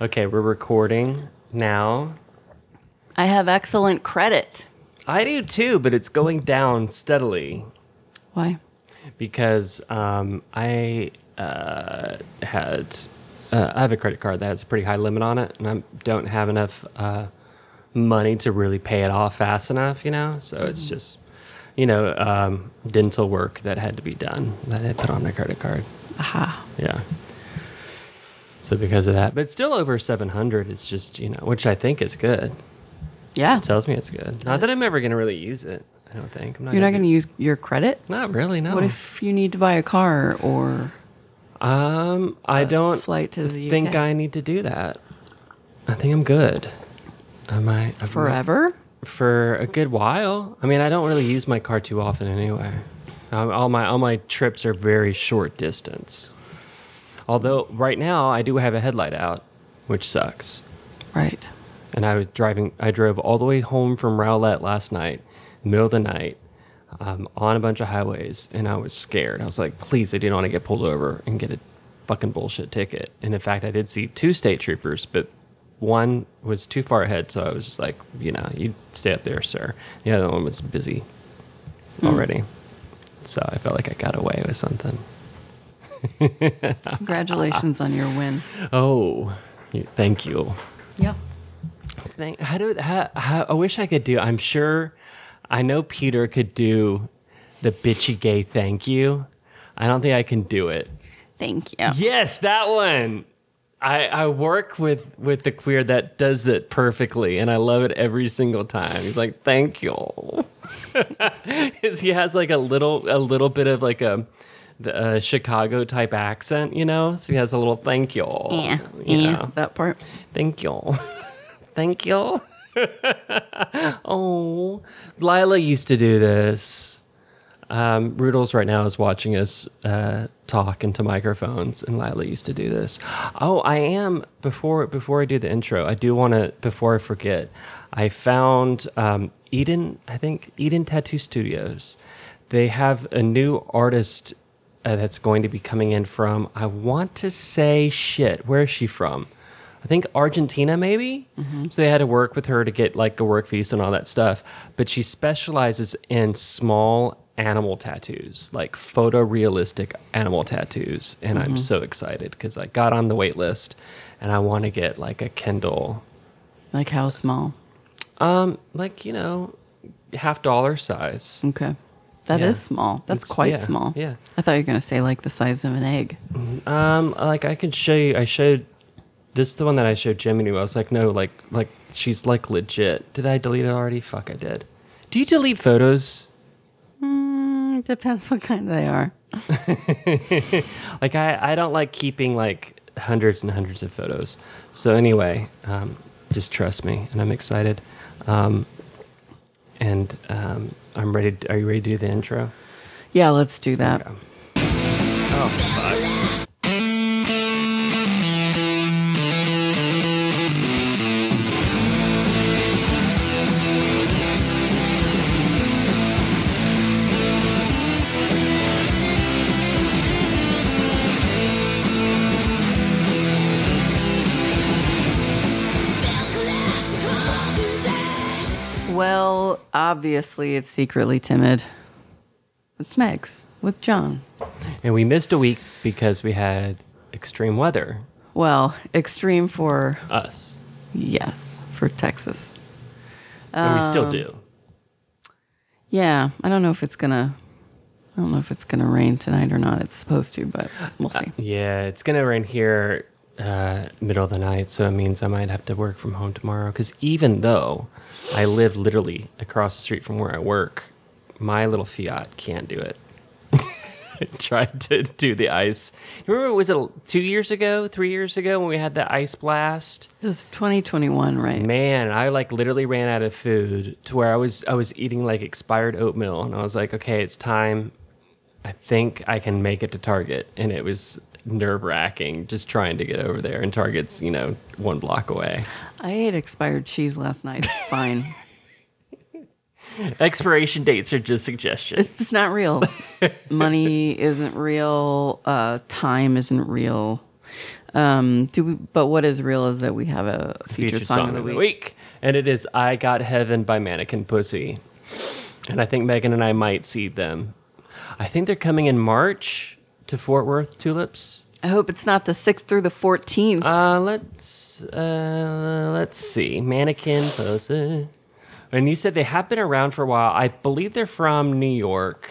Okay, we're recording now. I have excellent credit. I do too, but it's going down steadily Why? because um, I uh, had uh, I have a credit card that has a pretty high limit on it, and I don't have enough uh, money to really pay it off fast enough. You know, so it's just you know um, dental work that had to be done that I put on my credit card. Aha. Yeah. So because of that, but still over seven hundred. It's just you know, which I think is good. Yeah. it tells me it's good. Not that I'm ever going to really use it. I don't think. I'm not You're not gonna use your credit? Not really. No. What if you need to buy a car or Um, I don't flight to the think UK? I need to do that. I think I'm good. I might I'm- forever? for a good while. I mean, I don't really use my car too often anyway. Um, all my all my trips are very short distance. Although right now I do have a headlight out, which sucks. Right. and I was driving. I drove all the way home from Rowlett last night, middle of the night, um, on a bunch of highways, and I was scared. I was like, "Please, I didn't want to get pulled over and get a fucking bullshit ticket." And in fact, I did see two state troopers, but one was too far ahead, so I was just like, "You know, you stay up there, sir." The other one was busy already, so I felt like I got away with something. Congratulations on your win. Oh, thank you. Yeah. Thank, how do how, how, I wish I could do. I'm sure. I know Peter could do the bitchy gay thank you. I don't think I can do it. Thank you. Yes, that one. I I work with with the queer that does it perfectly, and I love it every single time. He's like, "Thank you." 'Cause he has like a little a little bit of like a. The uh, Chicago type accent, you know, so he has a little thank you. Yeah. you yeah. know. That part. Thank you. Thank you. oh, Lila used to do this. Um, Rudels right now is watching us uh, talk into microphones, and Lila used to do this. Oh, I am before before I do the intro. I do want to before I forget. I found um, Eden. I think Eden Tattoo Studios. They have a new artist uh, that's going to be coming in from. I want to say shit. Where is she from? I think Argentina, maybe. So they had to work with her to get like a work visa and all that stuff. But she specializes in small animal tattoos, like photorealistic animal tattoos. And I'm so excited because I got on the wait list and I want to get like a Kindle, Like how small? um, like, you know, half dollar size. Okay. That is Yeah. small. That's It's- quite yeah, small. yeah. I thought you were going to say like the size of an egg. Um, like I could show you. I showed this is the one that I showed Jiminy. I was like, no, like like she's like legit. Did I delete it already? Fuck, I did. Do you delete photos? Mm, depends what kind they are. Like I I don't like keeping like hundreds and hundreds of photos. So anyway, um, just trust me, and I'm excited. Um, and um, I'm ready. Are you ready to do the intro? Yeah, let's do that. Okay. Oh fuck. Obviously it's secretly timid. It's Megs with Jon. And we missed a week because we had extreme weather. Well, extreme for Us. yes, for Texas. And we Um, still do. Yeah, I don't know if it's gonna. I don't know if it's gonna rain tonight or not. It's supposed to, but we'll see. Yeah, it's gonna rain here uh, middle of the night, so it means I might have to work from home tomorrow. Because even though I live literally across the street from where I work, my little Fiat can't do it. I tried to do the ice. Remember, was it two years ago, three years ago when we had the ice blast? It was 2021, right? Man, I like literally ran out of food to where I was I was eating like expired oatmeal, and I was like, okay, it's time. I think I can make it to Target, and it was nerve wracking just trying to get over there. And Target's you know one block away. I ate expired cheese last night. It's fine. Expiration dates are just suggestions. it's just not real. Money isn't real. Uh, time isn't real. Um, do we? But what is real is that we have a featured, song, of the week. and it is "I Got Heaven" by Mannequin Pussy, and I think Megan and I might see them. I think they're coming in March to Fort Worth Tulips. I hope it's not the sixth through the fourteenth. Uh, let's uh, let's see, Mannequin Pussy. And you said they have been around for a while. I believe they're from New York.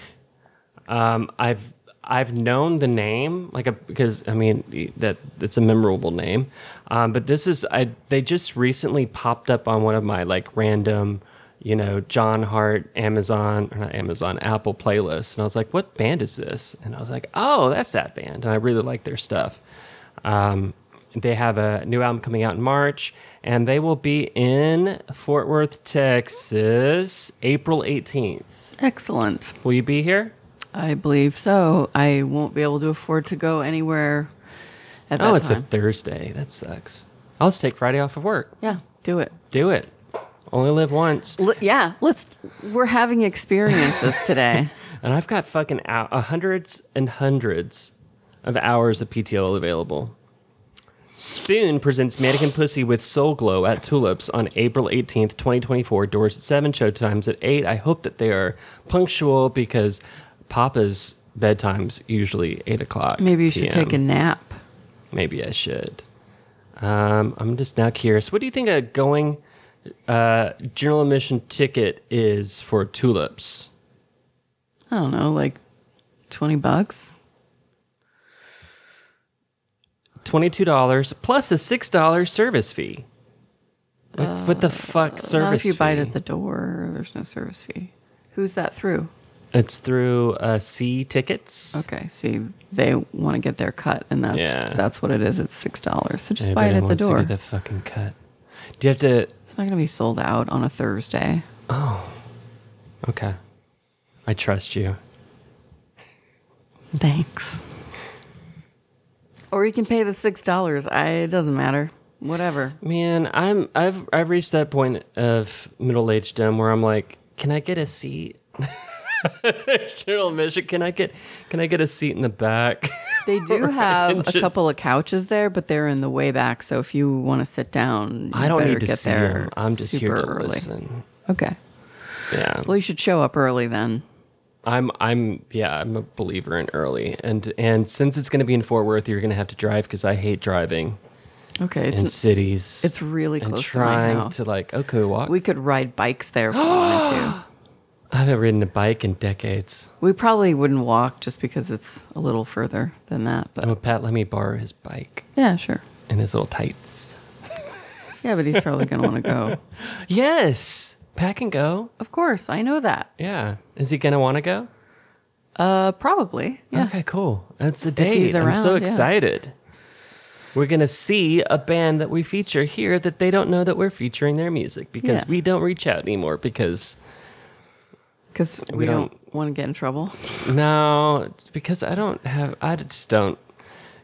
Um, I've I've known the name like a, because I mean that it's a memorable name, um, but this is I they just recently popped up on one of my like random, you know, John Hart Amazon or not Amazon Apple playlist. and I was like, what band is this? And I was like, oh, that's that band, and I really like their stuff. Um, they have a new album coming out in March, and they will be in Fort Worth, Texas, April 18th. Excellent. Will you be here? I believe so. I won't be able to afford to go anywhere at that Oh, it's time. a Thursday. That sucks. I'll just take Friday off of work. yeah, do it. Do it. Only live once. L- yeah, let's. We're having experiences today. And I've got fucking uh, hundreds and hundreds of hours of PTO available. Spune presents Mannequin Pussy with Soul Glo at Tulips on April 18th, 2024. Doors at 7, show times at 8. I hope that they are punctual because Papa's bedtime's usually 8 o'clock. Maybe you should PM. take a nap. Maybe I should. Um, I'm just now curious. What do you think a going uh, general admission ticket is for Tulips? I don't know, like twenty bucks. $22 plus a $6 service fee. What, what the fuck service Not if you buy it at the door. There's no service fee. Who's that through? It's through uh, See Tickets. Okay, see, they want to get their cut, and that's Yeah. that's what it is. It's six dollars. So just buy it at the wants to door. get the fucking cut. Do you have to? It's not going to be sold out on a Thursday. Oh, okay. I trust you. Thanks. Or you can pay the six dollars. I it doesn't matter. Whatever. Man, I'm I've I've reached that point of middle agedom where I'm like, can I get a seat? General admission, can I get can I get a seat in the back? They do have a just- couple of couches there, but they're in the way back. So if you want to sit down, you I don't better need to get see there. them. I'm just here to early. listen. Okay. Yeah. Well, you should show up early then. I'm I'm yeah, I'm a believer in early. And and since it's going to be in Fort Worth, you're going to have to drive cuz I hate driving Okay. in It's cities. it's really and close to my house. to like okay, walk. we could ride bikes there if we wanted to. I haven't ridden a bike in decades. We probably wouldn't walk just because it's a little further than that. But Oh, Pat let me borrow his bike yeah, sure. and his little tights. Yeah, but he's probably going to want to go. Yes. Pat can go. Of course, I know that. Yeah. Is he going to want to go? Uh, probably. Yeah. Okay, cool. That's a date. he's I'm so around, yeah. excited. We're going to see a band that we feature here that they don't know that we're featuring their music because Yeah. we don't reach out anymore because Because we, We don't, don't- want to get in trouble. no, because I don't have I just don't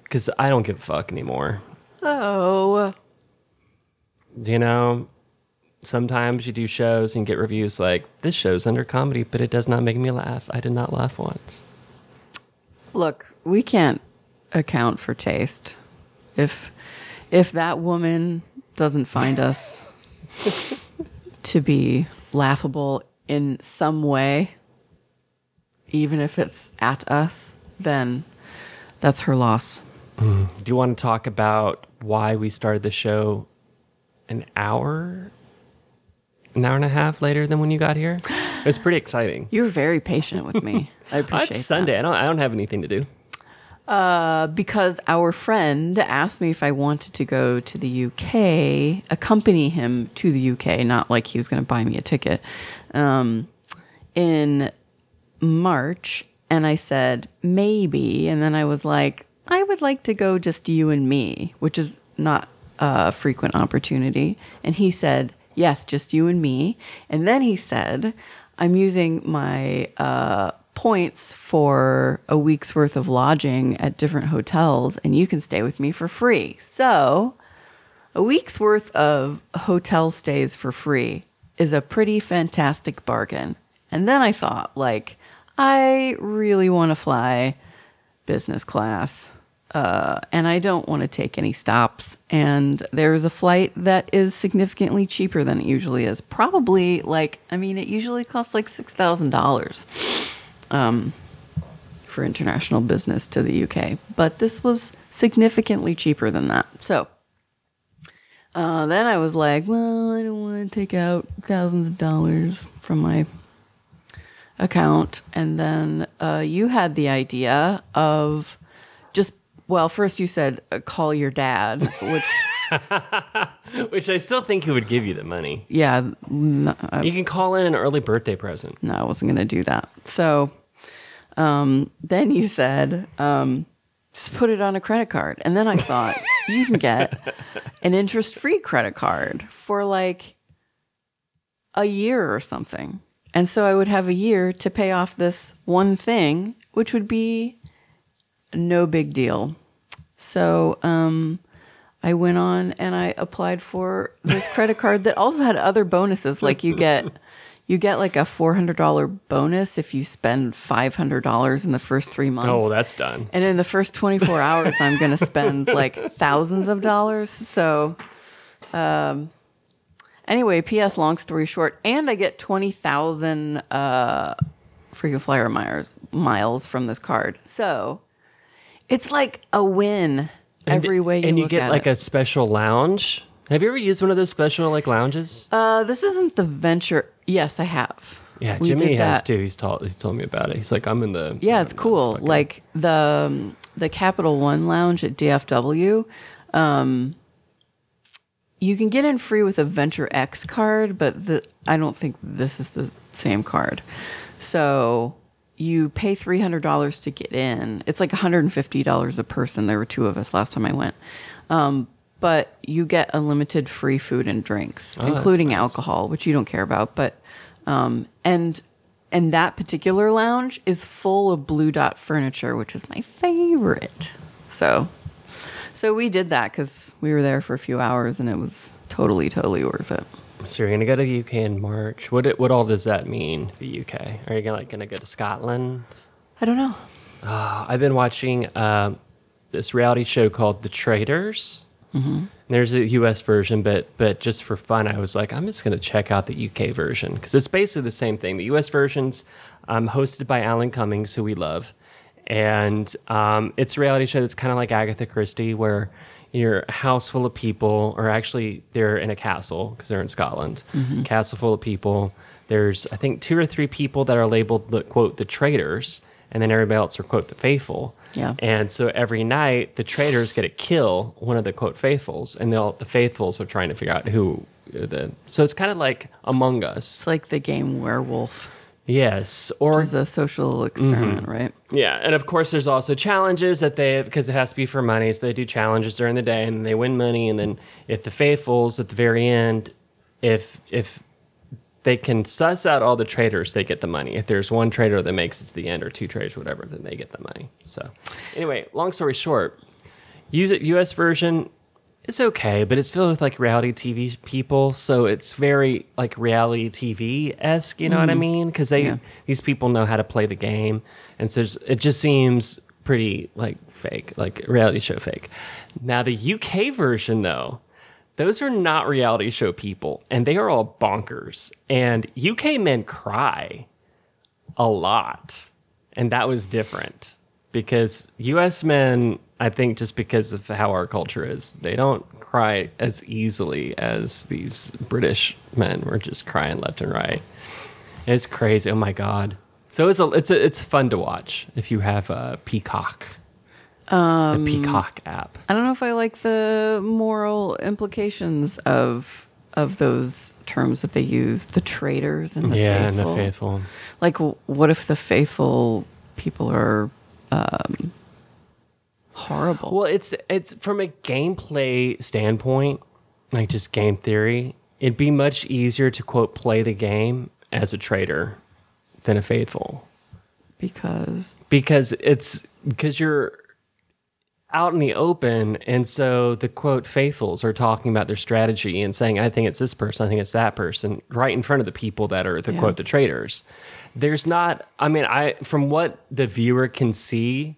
cuz I don't give a fuck anymore. Oh. You know, sometimes you do shows and get reviews like this show's under comedy, but it does not make me laugh. I did not laugh once. Look, we can't account for taste. If if that woman doesn't find us to be laughable in some way, even if it's at us, then that's her loss. Do you want to talk about why we started the show an hour, an hour and a half later than when you got here? It was pretty exciting. You're very patient with me. I appreciate it's that. Sunday. I don't. I don't have anything to do. Uh, because our friend asked me if I wanted to go to the UK, accompany him to the UK, not like he was going to buy me a ticket, um, in March. And I said, maybe. And then I was like, I would like to go just you and me, which is not a frequent opportunity. And he said, yes, just you and me. And then he said, I'm using my uh, points for a week's worth of lodging at different hotels, and you can stay with me for free. So, a week's worth of hotel stays for free is a pretty fantastic bargain. And then I thought, like, I really want to fly business class. uh, and I don't want to take any stops. And there's a flight that is significantly cheaper than it usually is. Probably like, I mean, it usually costs like $6,000 um, for international business to the UK, but this was significantly cheaper than that. So uh, then I was like, well, I don't want to take out thousands of dollars from my account. And then uh, you had the idea of just, well, first you said uh, call your dad, which, Which I still think he would give you the money. yeah, I- You can call in an early birthday present. no, I wasn't going to do that. So um, then you said, um, just put it on a credit card. And then I thought, you can get an interest free credit card for like a year or something. And so I would have a year to pay off this one thing, which would be no big deal. So um, I went on and I applied for this credit card that also had other bonuses. Like you get you get like a four hundred dollar bonus if you spend five hundred dollars in the first three months. Oh, that's done. And in the first 24 hours, I'm going to spend like thousands of dollars. So, um, anyway, P.S. Long story short, and I get 20,000 uh, frequent flyer miles, miles from this card. So, it's like a win every way you and you get like it. a special lounge. Have you ever used one of those special like lounges? uh, this isn't the venture. Yes, I have. yeah, we Jimmy has that. too. He's told he's told me about it. He's like, I'm in the Yeah, it's cool. fucking- Like the um, the Capital One Lounge at DFW. Um, you can get in free with a Venture X card, but the, I don't think this is the same card. So you pay three hundred dollars to get in. It's like one hundred and fifty dollars a person. There were two of us last time I went. Um, but you get unlimited free food and drinks, Oh, including nice. alcohol, which you don't care about. But um, and and that particular lounge is full of Blu Dot furniture, which is my favorite. So, so we did that because we were there for a few hours, and it was totally, totally worth it. So you're gonna go to the UK in March. What it- what all does that mean? The UK? Are you gonna like gonna go to Scotland? I don't know. Uh, I've been watching um, this reality show called The Traitors. Mm-hmm. There's a US version, but but just for fun, I was like, I'm just gonna check out the UK version because it's basically the same thing. The US version's um, hosted by Alan Cummings, who we love, and um, it's a reality show that's kind of like Agatha Christie, where you're a house full of people, or actually they're in a castle because they're in Scotland, castle full of people. There's I think two or three people that are labeled the quote the traitors, and then everybody else are quote the faithful. Yeah. And so every night the traitors get to kill one of the quote faithfuls, and they'll the faithfuls are trying to figure out who uh, the. So it's kind of like Among Us. It's like the game Werewolf. Yes, or It's a social experiment, mm-hmm. right? yeah, and of course there's also challenges that they because it has to be for money, so they do challenges during the day and they win money, and then if the faithfuls at the very end, if if they can suss out all the traders, they get the money. If there's one trader that makes it to the end, or two traders, whatever, then they get the money. So, anyway, long story short, U.S. version it's okay, but it's filled with like reality TV people, so it's very like reality TV esque. You know what I mm-hmm. mean? Because they Yeah. these people know how to play the game, and so it just seems pretty like fake, like reality show fake. Now the UK version though. Those are not reality show people, and they are all bonkers. And UK men cry a lot, and that was different because US men, I think, just because of how our culture is, they don't cry as easily as these British men were just crying left and right. It's crazy. Oh my god! So it's a, it's a, it's fun to watch if you have a Peacock, Um, a Peacock app. I don't know if I like the moral implications of of those terms that they use, the traitors and the yeah, faithful. and the faithful. Like, what if the faithful people are um, horrible? Well, it's it's from a gameplay standpoint, like just game theory. It'd be much easier to quote play the game as a traitor than a faithful because because it's because you're out in the open and so the quote faithfuls are talking about their strategy and saying i think it's this person i think it's that person right in front of the people that are the Yeah. quote the traitors there's not i mean i from what the viewer can see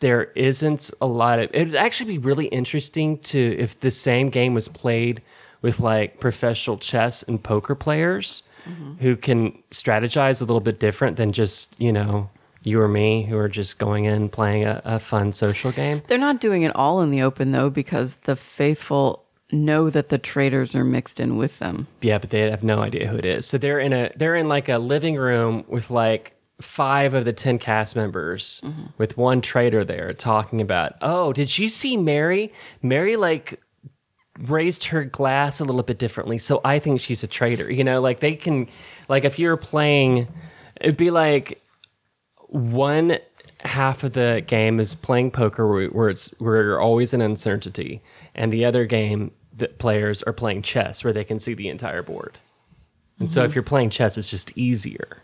there isn't a lot of. It'd actually be really interesting to if the same game was played with like professional chess and poker players mm-hmm. who can strategize a little bit different than just you know you or me who are just going in playing a, a fun social game. They're not doing it all in the open though, because the faithful know that the traitors are mixed in with them. Yeah, but they have no idea who it is. So they're in a they're in like a living room with like five of the ten cast members mm-hmm. with one traitor there talking about, oh, did you see Mary? Mary like raised her glass a little bit differently, so I think she's a traitor. You know, like they can like if you're playing it'd be like one half of the game is playing poker where, it's where you're always in uncertainty and the other game the players are playing chess where they can see the entire board. And so mm-hmm. if you're playing chess it's just easier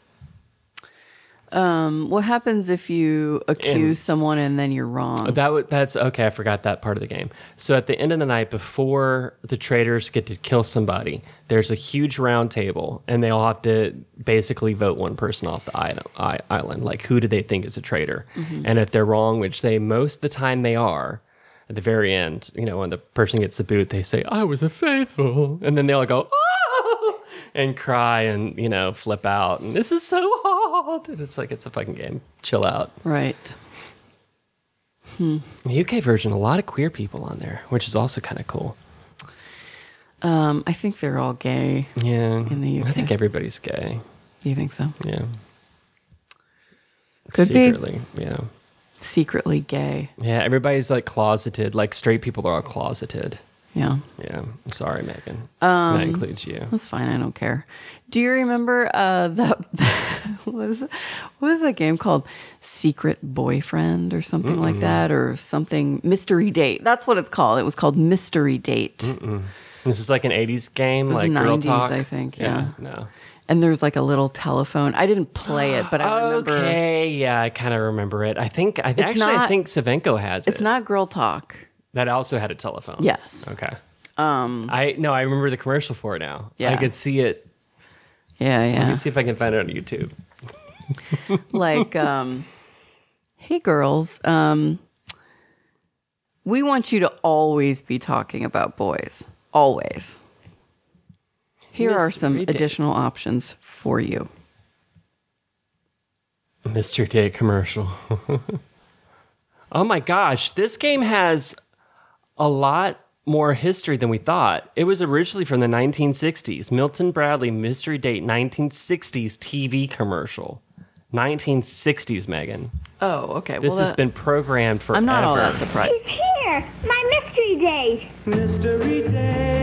Um, what happens if you accuse someone and then you're wrong? that w- that's okay i forgot that part of the game. So at the end of the night before the traders get to kill somebody there's a huge round table and they all have to basically vote one person off the island, I- island. Like who do they think is a traitor? And if they're wrong which they most of the time they are at the very end you know when the person gets the boot they say i was a faithful. And then they all go "Ah!" and cry and you know flip out. And this is so hard and it's like it's a fucking game chill out right. the UK version, a lot of queer people on there, which is also kind of cool. Um, I think they're all gay. Yeah. In the UK. I think everybody's gay. You think so? Yeah. Could be. Secretly. Yeah. Secretly gay. Yeah. Everybody's like closeted. Like straight people are all closeted. Yeah. Yeah. Sorry, Megan. that includes you. That's fine. I don't care. Do you remember uh, that? what, was, what was that game called? Secret Boyfriend or something like that, or something Mystery Date. That's what it's called. It was called Mystery Date. This is like an 80s game, was like Girl 90s, Talk. I think, yeah. No. And there's like a little telephone. I didn't play it, but I remember Okay. Yeah. I kind of remember it. I think, I actually, I think Savenko has it. it's not Girl Talk. That also had a telephone. Yes. Okay. Um, I no, I remember the commercial for it now. Yeah. I could see it. Yeah, yeah. Let me see if I can find it on YouTube. like um hey girls um we want you to always be talking about boys always here are some additional options for you Mr. Day commercial. oh my gosh, this game has a lot more history than we thought. It was originally from the 1960s. Milton Bradley Mystery Date 1960s TV commercial. 1960s, Megan. oh okay This well has that- been programmed forever. i'm not all that surprised It's here, my mystery date. Mystery date.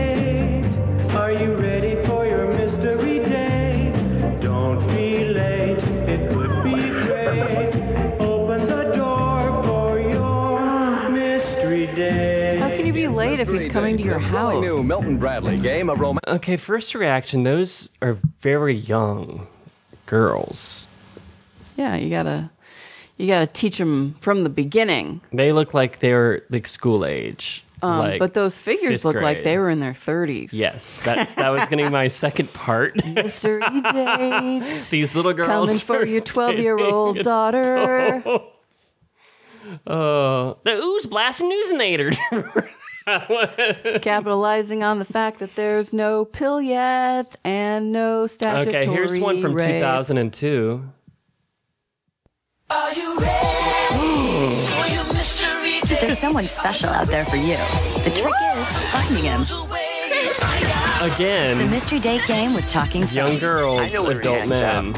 Can you be late if he's coming to your house New Milton Bradley game of romance. Okay, first reaction, those are very young girls. yeah you gotta you gotta teach them from the beginning They look like they're like school age. um, like but those figures fifth look like they were in their 30s Yes, that's that was going to be my second part. mystery date These little girls coming for your 12 year old daughter adults. Oh, the ooze blasting newsinator. capitalizing on the fact that there's no pill yet and no statutory okay, here's one from rape. 2002. There's someone special out there for you. The trick is finding him. Again, the mystery date game with talking young Freddy. girls, know where he adult hangs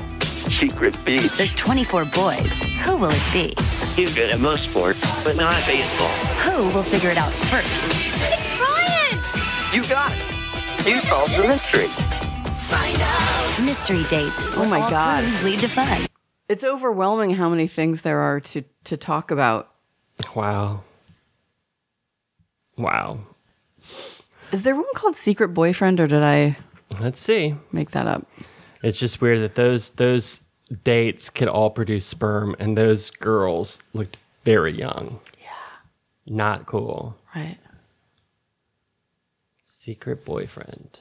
men. Secret beach. There's 24 boys. Who will it be? He's good at most sports, but not baseball. Who will figure it out first? It's Brian! You got it. You solved the mystery. Find out. Mystery date. Oh my All God. lead to fun. It's overwhelming how many things there are to, to talk about. Wow. Wow. Is there one called Secret Boyfriend or did I Let's see. make that up? It's just weird that those those dates could all produce sperm, and those girls looked very young. Not cool. Right. Secret boyfriend.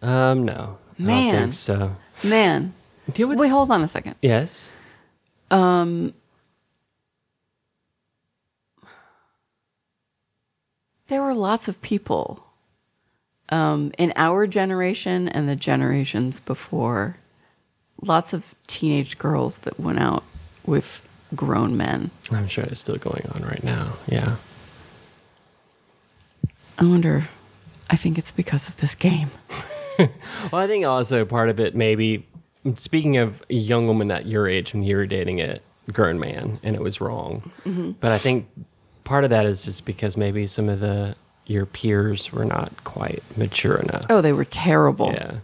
Um, no. I don't Man. think so. Man. Do you know Wait, hold on a second. Yes. Um, there were lots of people um, in our generation and the generations before. Lots of teenage girls that went out with grown men. I'm sure it's still going on right now. Yeah. I wonder. I think it's because of this game. Well, I think also part of it maybe speaking of a young woman at your age when you were dating a grown man and it was wrong. Mm-hmm. But I think part of that is just because maybe some of the your peers were not quite mature enough. Oh, they were terrible. Yeah.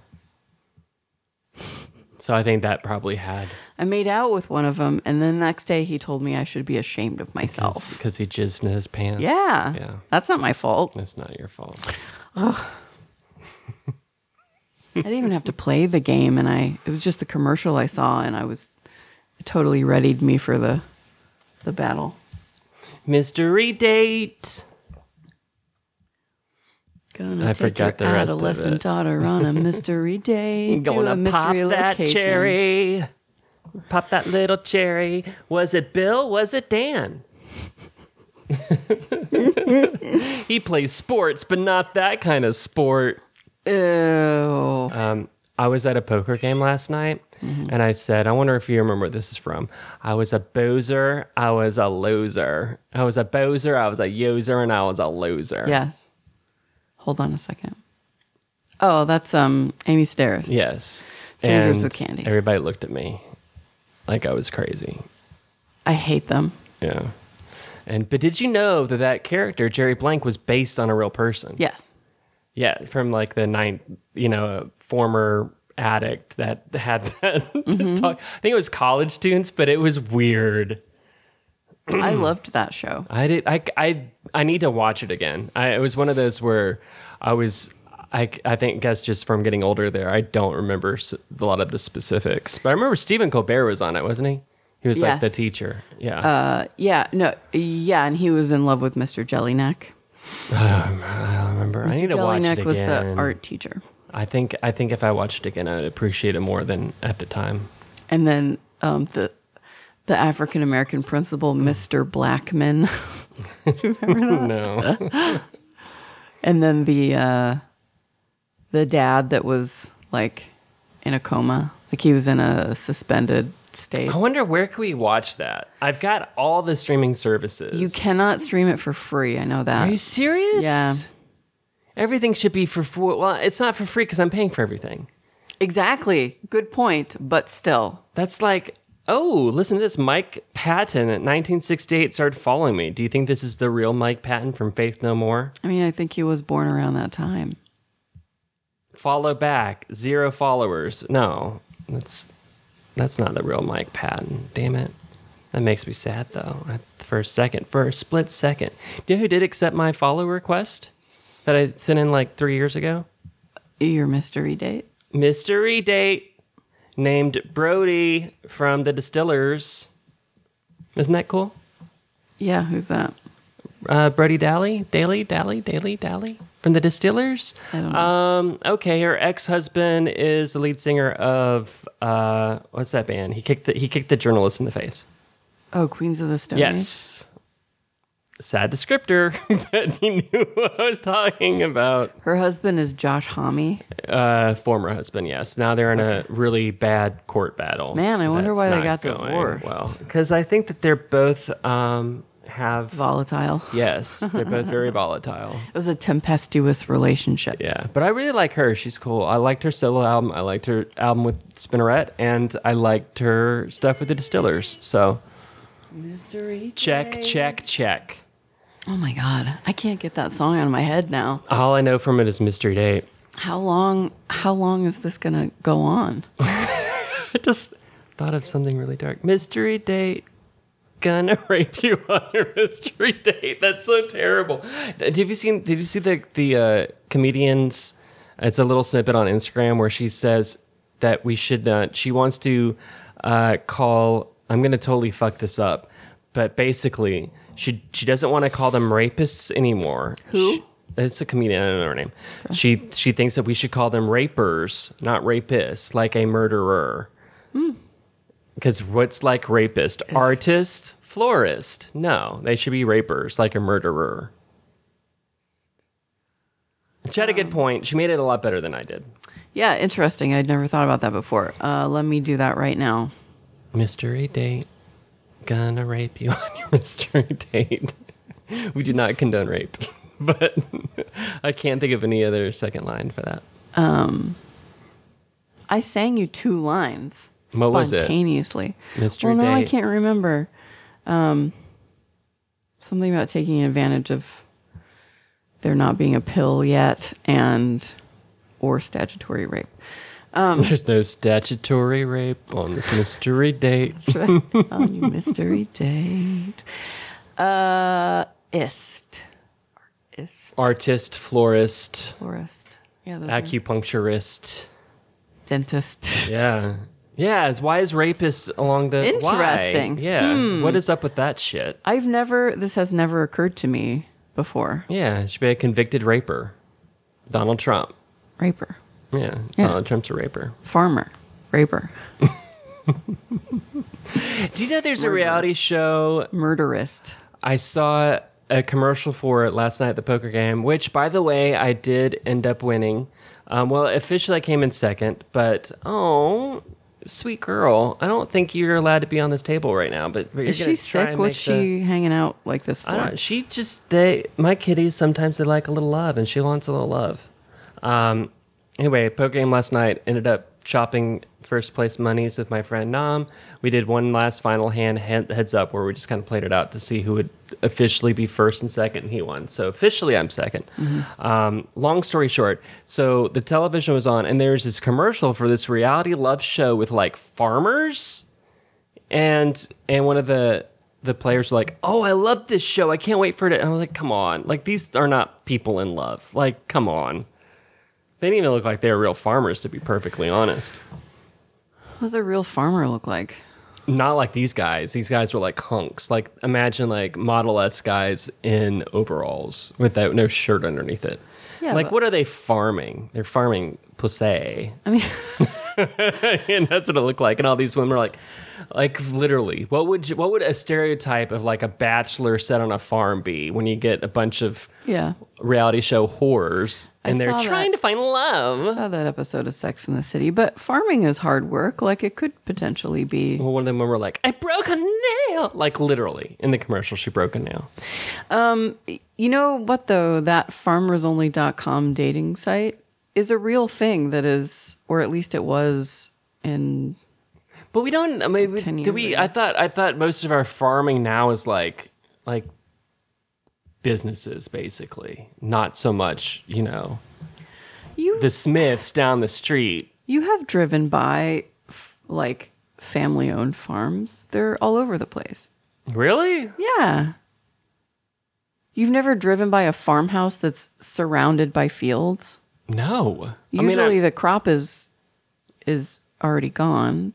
So I think that probably had I made out with one of them, and then the next day he told me I should be ashamed of myself. because he jizzed in his pants. Yeah. Yeah. That's not my fault. That's not your fault. I didn't even have to play the game, and I it was just the commercial I saw, and I was it totally readied me for the the battle. Mystery date. Gonna I take forgot your the rest of adolescent it. daughter on a mystery date to a Gonna pop mystery that location. cherry. Pop that little cherry. Was it Bill? Was it Dan? he plays sports, but not that kind of sport. Ew. Um, I was at a poker game last night, and I said, "I wonder if you remember where this is from." I was a bozer. I was a loser. I was a bozer. I was a yoser, and I was a loser. yes. Hold on a second. Oh, that's um Amy Sedaris. Yes. Strangers And with Candy. Everybody looked at me like I was crazy. I hate them. Yeah. And but did you know that that character Jerry Blank was based on a real person? Yes. Yeah, from like the ninth, you know, a former addict that had that. Mm-hmm. talk. I think it was college students, but it was weird. I loved that show. I did. I I I need to watch it again. I, it was one of those where I was. I, I think guess just from getting older there, I don't remember a lot of the specifics. But I remember Stephen Colbert was on it, wasn't he? He was like the teacher. Yeah. Uh, yeah, no, yeah, and he was in love with Mr. Jellineck. I remember. I Mr. need to watch it Jellineck again. was the art teacher. I think I think if I watched it again, I'd appreciate it more than at the time. And then um, the the African American principal, Mr. Blackman. No. and then the uh, the dad that was like in a coma, like he was in a suspended state. I wonder where can we watch that? I've got all the streaming services. You cannot stream it for free. I know that. Are you serious? Yeah. Everything should be for free. Well, it's not for free because I'm paying for everything. exactly. Good point, but still. That's like, oh, listen to this. Mike Patton at 1968 started following me. Do you think this is the real Mike Patton from Faith No More? I mean, I think he was born around that time. Follow back, zero followers. No, that's that's not the real Mike Patton. Damn it. That makes me sad though. For a second, for a split second. Do you know who did accept my follow request that I sent in like three years ago? Your mystery date. Mystery date named Brody from the Distillers. Isn't that cool? Yeah, who's that? Uh, Brody Dalle, Dalle, Dalle, Dalle, Dalle from the Distillers. I don't know. Um, okay, her ex-husband is the lead singer of uh, what's that band? He kicked the, he kicked the journalist in the face. Oh, Queens of the Stone Age. Yes. Sad descriptor, that he knew what I was talking about. Her husband is Josh Homme. Uh, former husband, yes. Now they're in a really bad court battle. Man, I wonder why they got divorced. Well, because I think that they're both um, have Volatile. yes, they're both very volatile. It was a tempestuous relationship. Yeah, but I really like her. She's cool. I liked her solo album. I liked her album with Spinnerette, and I liked her stuff with the Distillers. So Mystery. check, check, check. Oh my god, I can't get that song out of my head now. All I know from it is Mystery Date. How long? How long is this gonna go on? I just thought of something really dark. Mystery Date. Gonna rape you on your mystery date. That's so terrible. Did you seen? Did you see the the uh, comedians? It's a little snippet on Instagram where she says that we should. Uh, she wants to uh, call. I'm gonna totally fuck this up, but basically, she she doesn't want to call them rapists anymore. Who? She- it's a comedian. I don't know her name. She she thinks that we should call them rapers, not rapists, like a murderer. Because what's like rapist? Artist, florist. No, they should be rapers, like a murderer. She had a good point. She made it a lot better than I did. Yeah, interesting. I'd never thought about that before. Uh, let me do that right now. Mystery date. Gonna rape you on your mystery date. we do not condone rape, but I can't think of any other second line for that. Um, I sang you two lines What was it? spontaneously. Mystery well, now I date. can't remember. Um, something about taking advantage of there not being a pill yet, and or statutory rape. There's no statutory rape on this mystery date. on your mystery date. Uh, ist, ist, Artist, florist, florist. Yeah, acupuncturist. dentist. Yeah. Yeah, it's why is rapist along the why? Interesting. Hmm. Yeah. What is up with that shit? I've never. This has never occurred to me before. Yeah, should be a convicted raper. Donald Trump. Raper, Yeah, Yeah. Donald Trump's a raper. farmer, raper, Do you know there's a reality show murderist. I saw a commercial for it last night at the poker game, which, by the way, I did end up winning. Um, well, officially I came in second, but oh, sweet girl, I don't think you're allowed to be on this table right now. But you're Is she sick? What's the- she hanging out like this for? I don't. She just they my kitties sometimes they like a little love, and she wants a little love. Um. Anyway, poker game last night ended up chopping first place monies with my friend Nam. We did one last final hand heads up where we just kind of played it out to see who would officially be first and second, and he won. So officially, I'm 2nd Um, long story short, so the television was on, and there's this commercial for this reality love show with like farmers and and one of the the players were like, "Oh, I love this show. I can't wait for it." And I was like, "Come on! Like these are not people in love. Like, come on." They didn't even look like they were real farmers, to be perfectly honest. What does a real farmer look like? Not like these guys. These guys were like hunks. Like imagine like Model S guys in overalls without no shirt underneath it. Yeah, like but- what are they farming? They're farming pussy. I mean, and that's what it looked like. And all these women are like, like literally, what would you, what would a stereotype of like a bachelor set on a farm be when you get a bunch of yeah. Reality show whores I and they're saw that. trying to find love. I saw that episode of Sex in the City, but farming is hard work. Like it could potentially be. Well, one of them were like, I broke a nail. Like literally in the commercial, she broke a nail. Um, You know what though? That farmersonly.com dating site is a real thing that is, or at least it was in. But we don't. I mean, we- 10 do we? ago. I thought. I thought most of our farming now is like, like businesses, basically. Not so much, you know, You the Smiths down the street. you have driven by f- like family owned farms. They're all over the place. Really? Yeah. You've never driven by a farmhouse that's surrounded by fields. No. Usually I, the crop is is already gone,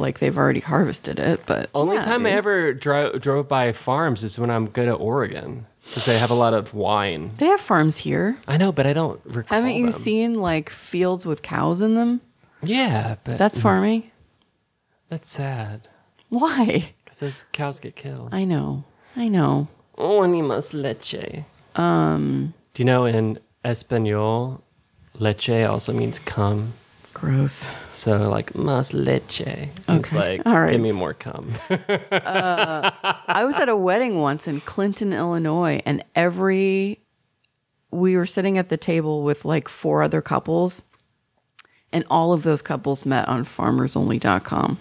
like they've already harvested it. But only yeah, time I ever dro- drove by farms is when I'm good at Oregon because they have a lot of wine. they have farms here. I know, but I don't recall. Haven't you them. seen like fields with cows in them? Yeah, but That's farming. that's sad Why? because those cows get killed. I know. I know. Oh, animas leche. Um. Do you know in Espanol, leche also means cum. Gross. So like mas leche. It's like All right. give me more cum. Uh, I was at a wedding once in Clinton, Illinois, and every we were sitting at the table with like four other couples, and all of those couples met on farmersonly.com.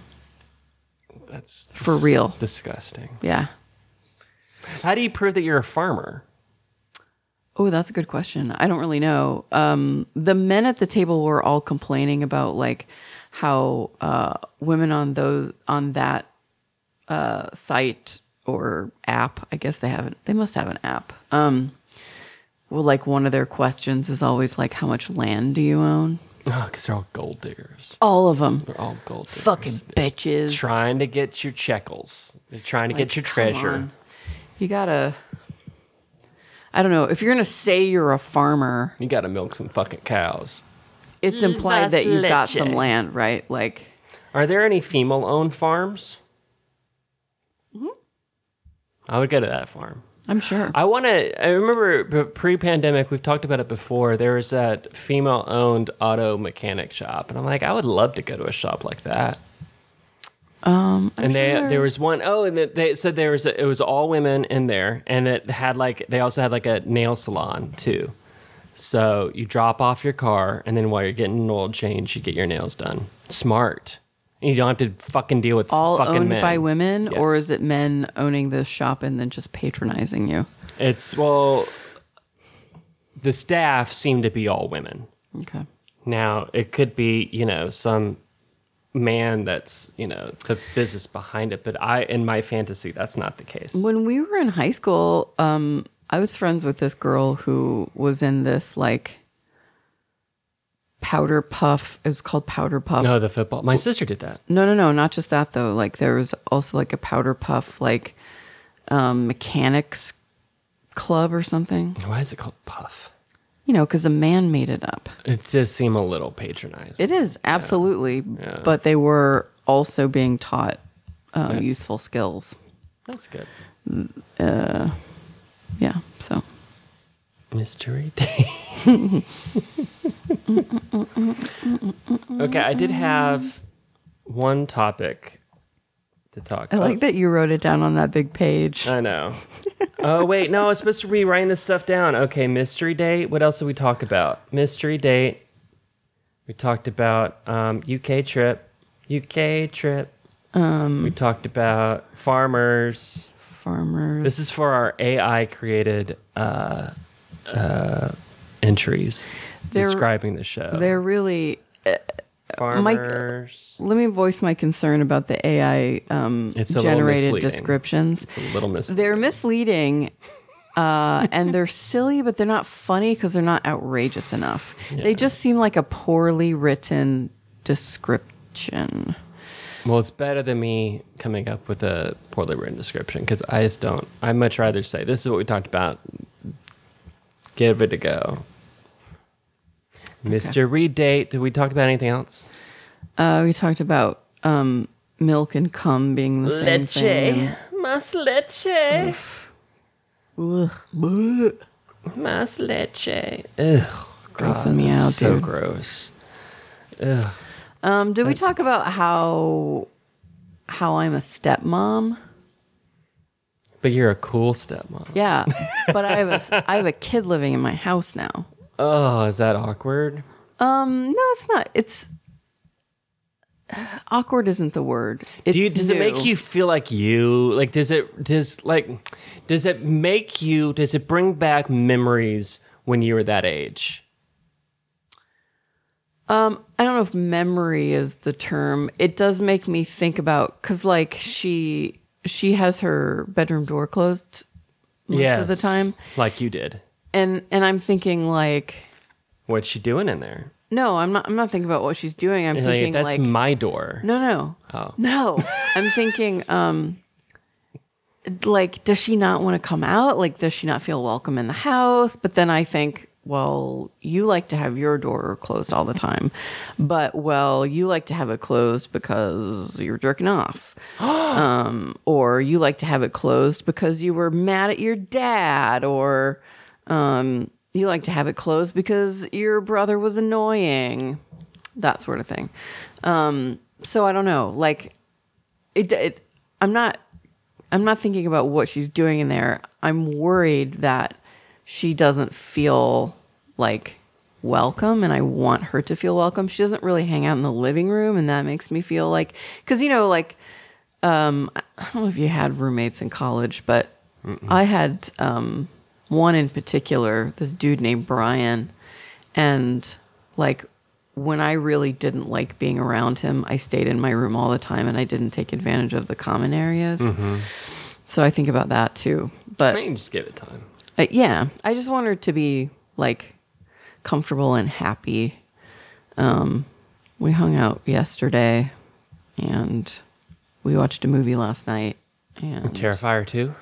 That's For real. disgusting. Yeah. How do you prove that you're a farmer? Oh, that's a good question. I don't really know. Um, the men at the table were all complaining about like how uh, women on those on that uh, site or app. I guess they have it. They must have an app. Um, well, like one of their questions is always like, "How much land do you own?" Oh, because they're all gold diggers. All of them. They're all gold diggers. Fucking bitches. trying to get your checkles. They're trying to Like, get your treasure. You gotta. I don't know. If you're gonna say you're a farmer, You got to milk some fucking cows. it's mm, implied that you've got some land, right? Like, Are there any female owned farms? Mm-hmm. I would go to that farm. I'm sure. I want to. I remember pre pandemic, we've talked about it before. There was that female owned auto mechanic shop. And I'm like, I would love to go to a shop like that. Um, I'm and they sure. there was one oh and they said there was a, it was all women in there and it had like they also had like a nail salon too so you drop off your car and then while you're getting an oil change you get your nails done smart and you don't have to fucking deal with all fucking owned men. by women, or is it men owning this shop and then just patronizing you? it's well the staff seem to be all women Okay. now it could be you know some man that's you know the business behind it but i in my fantasy that's not the case When we were in high school, um, I was friends with this girl who was in this like powder puff. It was called powder puff. no the football my sister did that No, no, no, not just that though. Like there was also like a powder puff like um, mechanics club or something. Why is it called puff? You know, because a man made it up. It does seem a little patronizing. It is absolutely, Yeah. but they were also being taught um, useful skills. That's good. Yeah. So Mystery day. okay, I did have one topic to talk I like that you wrote it down on that big page. I know. oh wait, no, I was supposed to be writing this stuff down. Okay, mystery date. What else did we talk about? Mystery date. We talked about um, UK trip. UK trip. Um, we talked about farmers. Farmers. This is for our AI created uh, uh, entries describing the show. They're really. Farmers. Let me voice my concern about the AI um, generated descriptions. it's a little misleading. They're misleading. Uh, and they're silly, but they're not funny because they're not outrageous enough. They just seem like a poorly written description. Well, it's better than me coming up with a poorly written description because I just don't. I'd much rather say this is what we talked about. Give it a go. Mystery date. Did we talk about anything else? Uh, we talked about um, milk and cum being the same thing. Mas leche. Ugh. Bleh. Mas leche. Ugh. Grossing me out, So dude. gross. Ugh. Um, did we talk about how how I'm a stepmom? But you're a cool stepmom. Yeah, but I have a I have a kid living in my house now. Oh, is that awkward? Um, no, it's not. It's awkward. Isn't the word? It's Do you, does it new. make you feel like you like does it does like does it make you does it bring back memories when you were that age Um, I don't know if memory is the term. It does make me think about because like she she has her bedroom door closed most of the time, like you did and and I'm thinking like. what's she doing in there No, I'm not. I'm not thinking about what she's doing. I'm Like, thinking that's like my door no, no, Oh. no. I'm thinking, um, like, does she not want to come out? Like, does she not feel welcome in the house? But then I think, well, you like to have your door closed all the time, but well, you like to have it closed because you're jerking off, um, or you like to have it closed because you were mad at your dad, or um, you like to have it closed because your brother was annoying, that sort of thing. Um, so I don't know. Like, it, it. I'm not. I'm not thinking about what she's doing in there. I'm worried that she doesn't feel like welcome, and I want her to feel welcome. She doesn't really hang out in the living room, and that makes me feel like because you know, like, um, I don't know if you had roommates in college, but I had um, one in particular, this dude named Brian, and like when I really didn't like being around him, I stayed in my room all the time and I didn't take advantage of the common areas. So I think about that too. But I can just give it time uh, yeah, I just want her to be like comfortable and happy. Um, we hung out yesterday and we watched a movie last night. And Terrifier 2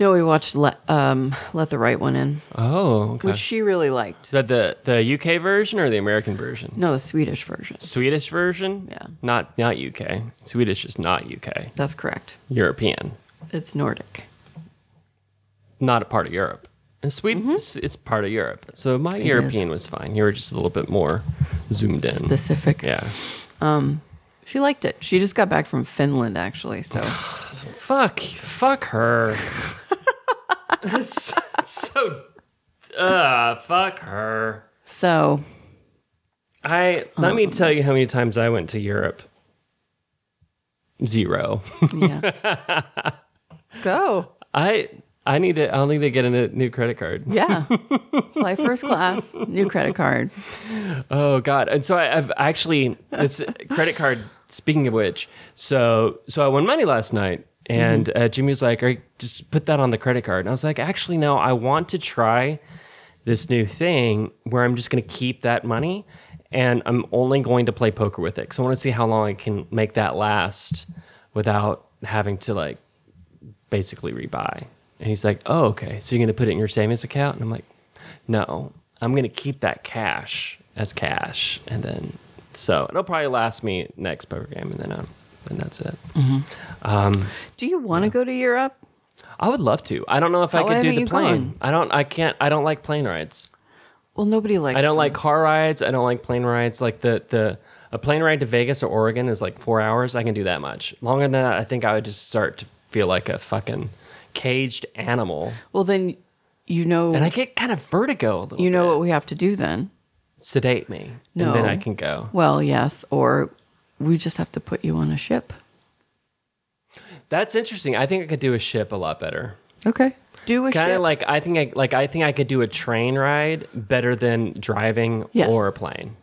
No, we watched Let um Let the Right One In, Oh, okay. which she really liked. Is that the the UK version or the American version? No, the Swedish version. Swedish version? Yeah. Not not UK. Swedish is not UK. That's correct. European. It's Nordic. Not a part of Europe. And Sweden, it's, it's part of Europe. So my Mm-hmm. European was fine. You were just a little bit more zoomed in. Specific. Yeah. She liked it. She just got back from Finland, actually. So Fuck. Fuck her. It's, it's so. Uh, fuck her. so I let Um, me tell you how many times I went to Europe. Zero. yeah. Go. I I need to. I'll need to get a new credit card. Yeah. Fly first class, new credit card. Oh God! And so I, I've actually this credit card. Speaking of which, so so I won money last night, and uh, Jimmy was like, "All right, just put that on the credit card." And I was like, "Actually, no. I want to try this new thing where I'm just going to keep that money, and I'm only going to play poker with it because I want to see how long I can make that last without having to like basically rebuy." And he's like, "Oh, okay. So you're going to put it in your savings account?" And I'm like, "No, I'm going to keep that cash as cash, and then so it'll probably last me next poker game, and then um, and that's it. Mm-hmm. Um, do you want to go to Europe? I would love to. I don't know if I How could do the plane. gone? I don't. I can't. I don't like plane rides. Well, nobody likes. I don't them. like car rides. I don't like plane rides. Like the the a plane ride to Vegas or Oregon is like four hours. I can do that much. Longer than that, I think I would just start to feel like a fucking caged animal, Well, then you know. and I get kind of vertigo. A little you know bit. what we have to do then. sedate me, No. and then I can go. Well, yes, or we just have to put you on a ship. That's interesting. I think I could do a ship a lot better. Okay. Do a Kind ship. of like I think I like I think I could do a train ride better than driving Yeah. or a plane.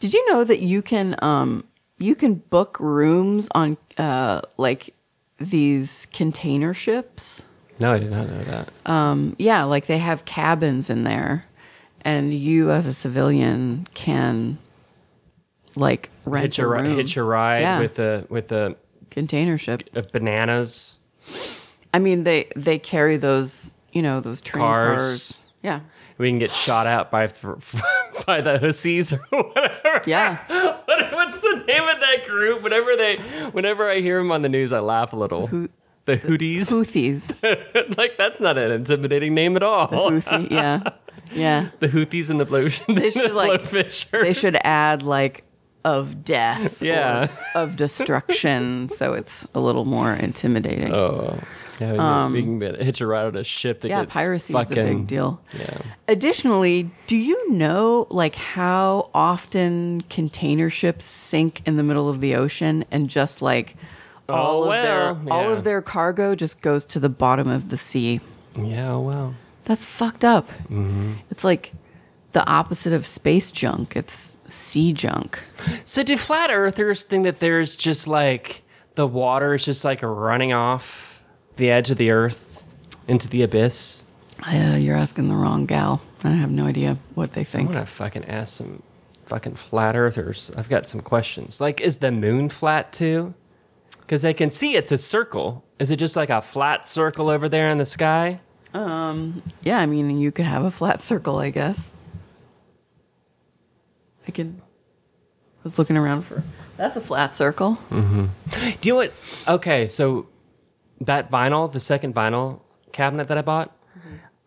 Did you know that you can um you can book rooms on uh like these container ships? No, I did not know that. Um Yeah, like they have cabins in there and you as a civilian can like rent hitch a a, room. hitch a ride Yeah. with the with the container ship. of bananas. I mean they they carry those, you know, those train Cars. cars. Yeah. We can get shot out by by the hussies or whatever. Yeah. What- What's the name of that group? Whenever they, whenever I hear them on the news, I laugh a little. Who- the Houthis. Houthis. like that's not an intimidating name at all. The Houthi, yeah. Yeah. The Houthis and the blow, They should, like- They should add like of death Yeah. of destruction so it's a little more intimidating. Oh, yeah, we can, we can hitch a ride on a ship that Um, yeah, gets piracy is a big deal. Yeah. Additionally, do you know like how often container ships sink in the middle of the ocean and just like all Oh, of well, their all of their cargo just goes to the bottom of the sea? Yeah, well. That's fucked up. Mm-hmm. It's like the opposite of space junk. It's sea junk. So do flat earthers think that there's just like the water is just like running off the edge of the earth into the abyss? Uh, you're asking the wrong gal. I have no idea what they think. I'm gonna fucking ask some fucking flat earthers. I've got some questions. Like, is the moon flat too? Because they can see it's a circle. Is it just like a flat circle over there in the sky? Um. Yeah, I mean, you could have a flat circle, I guess. I can. I was looking around for. That's a flat circle. Mm-hmm. Do you know what? Okay, so that vinyl, the second vinyl cabinet that I bought,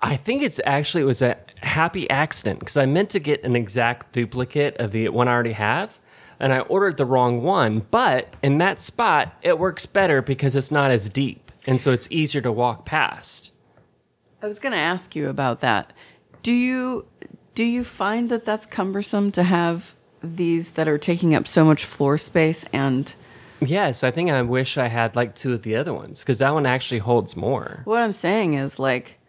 I think it's actually it was a happy accident because I meant to get an exact duplicate of the one I already have, and I ordered the wrong one. But in that spot, it works better because it's not as deep, and so it's easier to walk past. I was going to ask you about that. Do you do you find that that's cumbersome to have these that are taking up so much floor space and Yes, I think I wish I had like two of the other ones because that one actually holds more. what I'm saying is like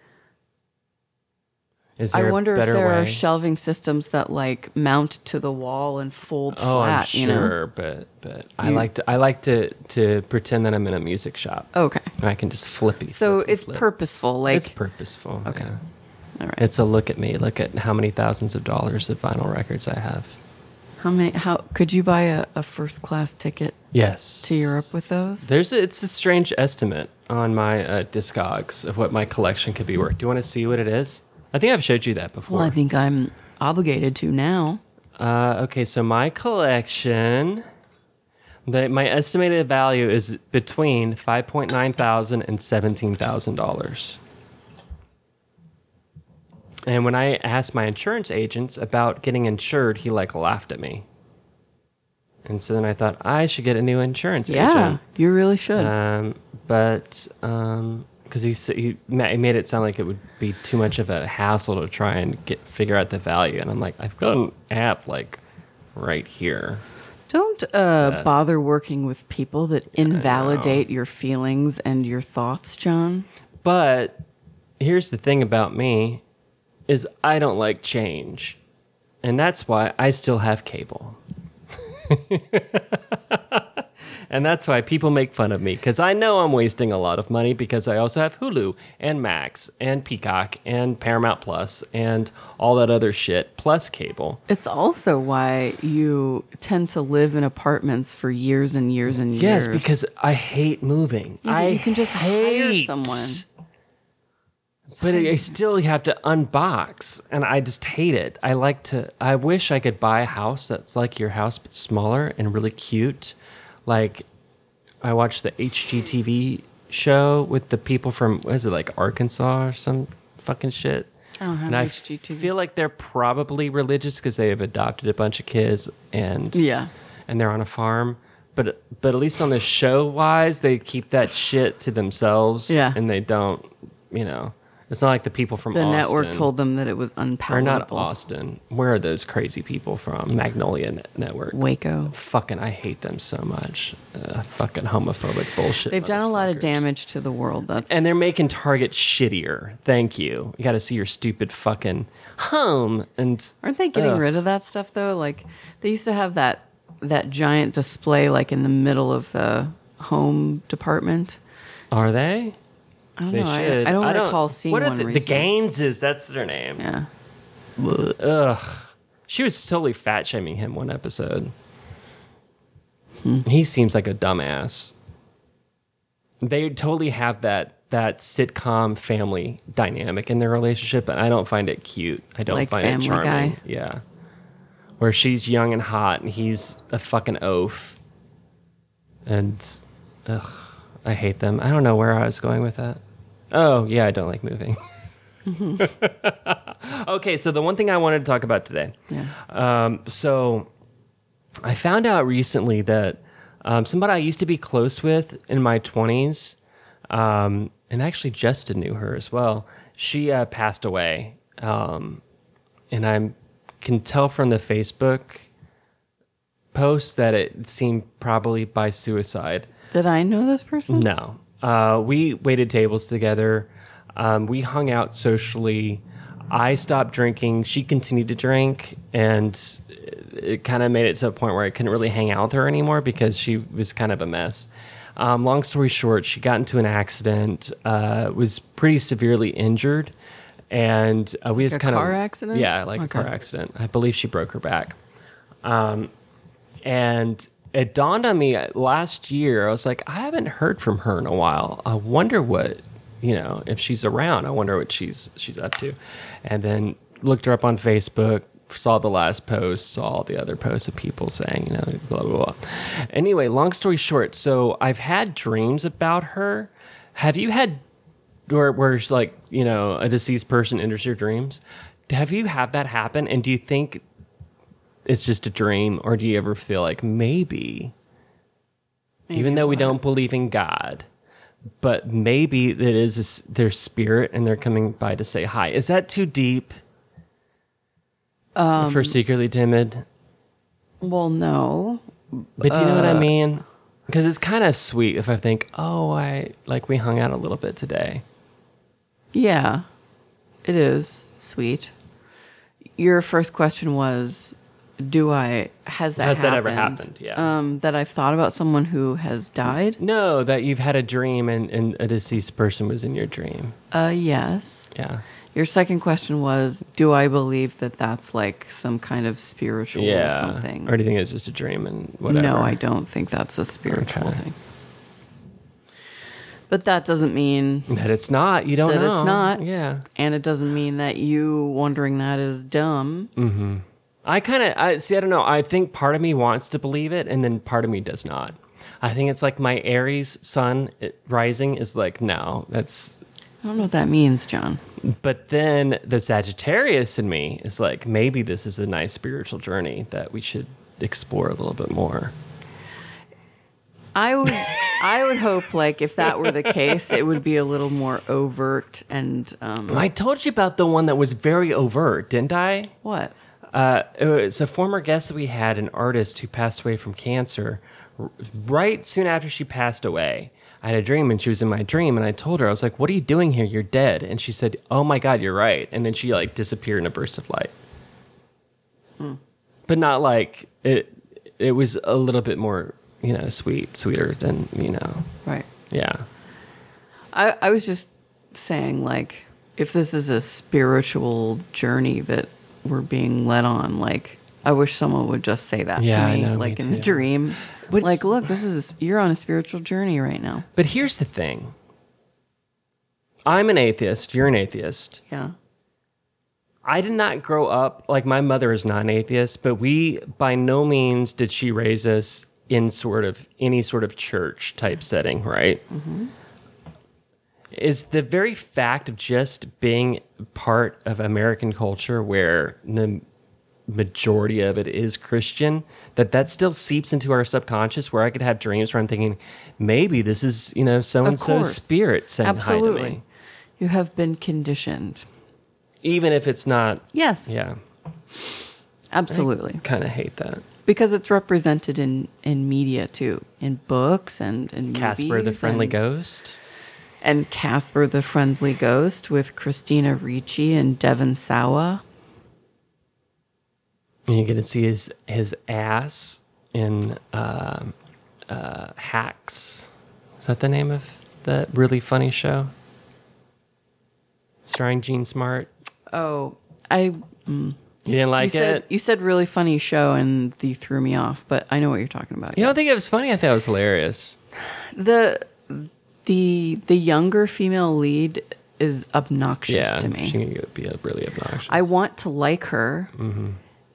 Is there I wonder if there way? are shelving systems that like mount to the wall and fold Oh, flat, I'm sure, you know. but but I like to I like to to pretend that I'm in a music shop. Okay. I can just flippy. So flip it's flip. purposeful like it's purposeful. Okay. yeah. All right. It's a look at me. Look at how many thousands of dollars of vinyl records I have. How many? How could you buy a, a first class ticket Yes. to Europe with those? There's a, it's a strange estimate on my uh, Discogs of what my collection could be worth. Do you want to see what it is? I think I've showed you that before. Well, I think I'm obligated to now. Uh, okay, so my collection, the, my estimated value is between five point nine thousand and seventeen thousand dollars. And when I asked my insurance agents about getting insured, he like laughed at me. And so then I thought I should get a new insurance Yeah, agent. you really should. Um, but because he, s- he he made it sound like it would be too much of a hassle to try and get figure out the value, and I'm like, I've got an app like right here. Don't uh, bother working with people that invalidate your feelings and your thoughts, Jon. But here's the thing about me is I don't like change, and that's why I still have cable. and that's why people make fun of me because I know I'm wasting a lot of money because I also have Hulu and Max and Peacock and Paramount Plus and all that other shit plus cable. It's also why you tend to live in apartments for years and years and years. Yes, because I hate moving. Yeah, I you can just hire hate- someone. But I still have to unbox, and I just hate it. I like to. I wish I could buy a house that's like your house but smaller and really cute. Like I watched the HGTV show with the people from what is it like Arkansas or some fucking shit. I don't have and I HGTV. feel like they're probably religious because they have adopted a bunch of kids and Yeah. and they're on a farm. But but at least on the show wise, they keep that shit to themselves. Yeah. and they don't. You know, it's not like the people from The Austin. network told them that it was or unpalatable. not Austin. Where are those crazy people from? Magnolia Net- Network. Waco. Fucking, I hate them so much. Uh, fucking homophobic bullshit. They've done a lot of damage to the world. That's And they're making Target shittier. Thank you. You got to see your stupid fucking home and aren't they getting rid of that stuff though? Like they used to have that that giant display like in the middle of the home department. Are they? I don't They know. should. I, I don't recall seeing what are one the, the recently. Gaineses? That's their name. Yeah. Ugh. She was totally fat shaming him one episode. He seems like a dumbass. They totally have that that sitcom family dynamic in their relationship, and I don't find it cute. I don't Like find it Family charming. Guy? Yeah. Where she's young and hot, and he's a fucking oaf. And, ugh, I hate them. I don't know where I was going with that. Oh, yeah, I don't like moving. okay, so the one thing I wanted to talk about today. Yeah. Um, so I found out recently that um, somebody I used to be close with in my 20s, um, and actually Justin knew her as well, she uh, passed away. Um, and I can tell from the Facebook post that it seemed probably by suicide. Did I know this person? No. Uh, we waited tables together. Um, we hung out socially. I stopped drinking. She continued to drink, and it kind of made it to a point where I couldn't really hang out with her anymore because she was kind of a mess. Um, long story short, she got into an accident, uh, was pretty severely injured, and uh, we just kind of car accident? Yeah, like a car accident. I believe she broke her back. Um, and it dawned on me last year. I was like, I haven't heard from her in a while. I wonder what, you know, if she's around. I wonder what she's she's up to. And then looked her up on Facebook. Saw the last post. Saw all the other posts of people saying, you know, blah blah blah. Anyway, long story short. So I've had dreams about her. Have you had where where like you know a deceased person enters your dreams? Have you had that happen? And do you think it's just a dream, or do you ever feel like maybe, even though we don't believe in God, but maybe it is their spirit and they're coming by to say hi? Is that too deep um, for secretly timid? Well, no. But do you know what I uh, mean? Because it's kind of sweet if I think, oh, I like we hung out a little bit today. Yeah, it is sweet. Your first question was, "Do I has that Has happened? that ever happened? Yeah. Um, that I've thought about someone who has died. No, that you've had a dream and, and a deceased person was in your dream. Uh, yes. Yeah. Your second question was, do I believe that that's like some kind of spiritual Yeah. something? Or do you think it's just a dream and whatever? No, I don't think that's a spiritual Okay. thing. But that doesn't mean, That it's not. You don't That know. it's not. Yeah. and it doesn't mean that you wondering that is dumb. I kind of I see. I don't know. I think part of me wants to believe it, and then part of me does not. I think it's like my Aries sun rising is like no, that's. I don't know what that means, Jon. But then the Sagittarius in me is like maybe this is a nice spiritual journey that we should explore a little bit more. I would, I would hope like if that were the case, it would be a little more overt and um, I told you about the one that was very overt, didn't I? what? Uh, it's a former guest that we had, an artist who passed away from cancer. Right soon after she passed away, I had a dream, and she was in my dream, and I told her, I was like, "What are you doing here? You're dead." And she said, "Oh my God, you're right." And then she like disappeared in a burst of light. But not like it. It was a little bit more, you know, sweet, sweeter than you know. Right. Yeah, I, I was just saying, like, if this is a spiritual journey that we're being led on, like, I wish someone would just say that Yeah, to me, know, me like in the dream. But like, look, this is you're on a spiritual journey right now. but here's the thing. I'm an atheist. You're an atheist. Yeah. I did not grow up like my mother is not an atheist, but we by no means did she raise us in sort of any sort of church type setting, right? Mm-hmm. Is the very fact of just being part of American culture where the majority of it is Christian that that still seeps into our subconscious where I could have dreams where I'm thinking maybe this is, you know, so and so course. spirit saying hi to me. You have been conditioned. Even if it's not Yes. yeah. Absolutely. Kind of hate that. Because it's represented in, in media too, in books and in Casper the Friendly Ghost. And Casper the Friendly Ghost with Christina Ricci and Devon Sawa. And you get to see his his ass in uh, uh, Hacks. Is that the name of that really funny show? Starring Jean Smart. Oh, I You didn't like you said it? you said really funny show and you threw me off, but I know what you're talking about. You don't think it was funny? I thought it was hilarious. the the the younger female lead is obnoxious yeah, to me. she can be really obnoxious. I want to like her.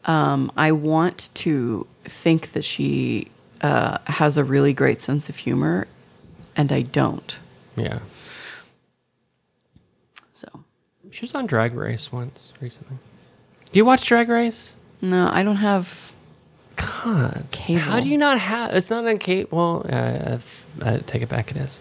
Um, I want to think that she uh, has a really great sense of humor, and I don't. yeah, So she was on Drag Race once recently. Do you watch Drag Race? no, I don't have. God, Cable. How do you not have? It's not on cable. Well, uh, I take it back. It is.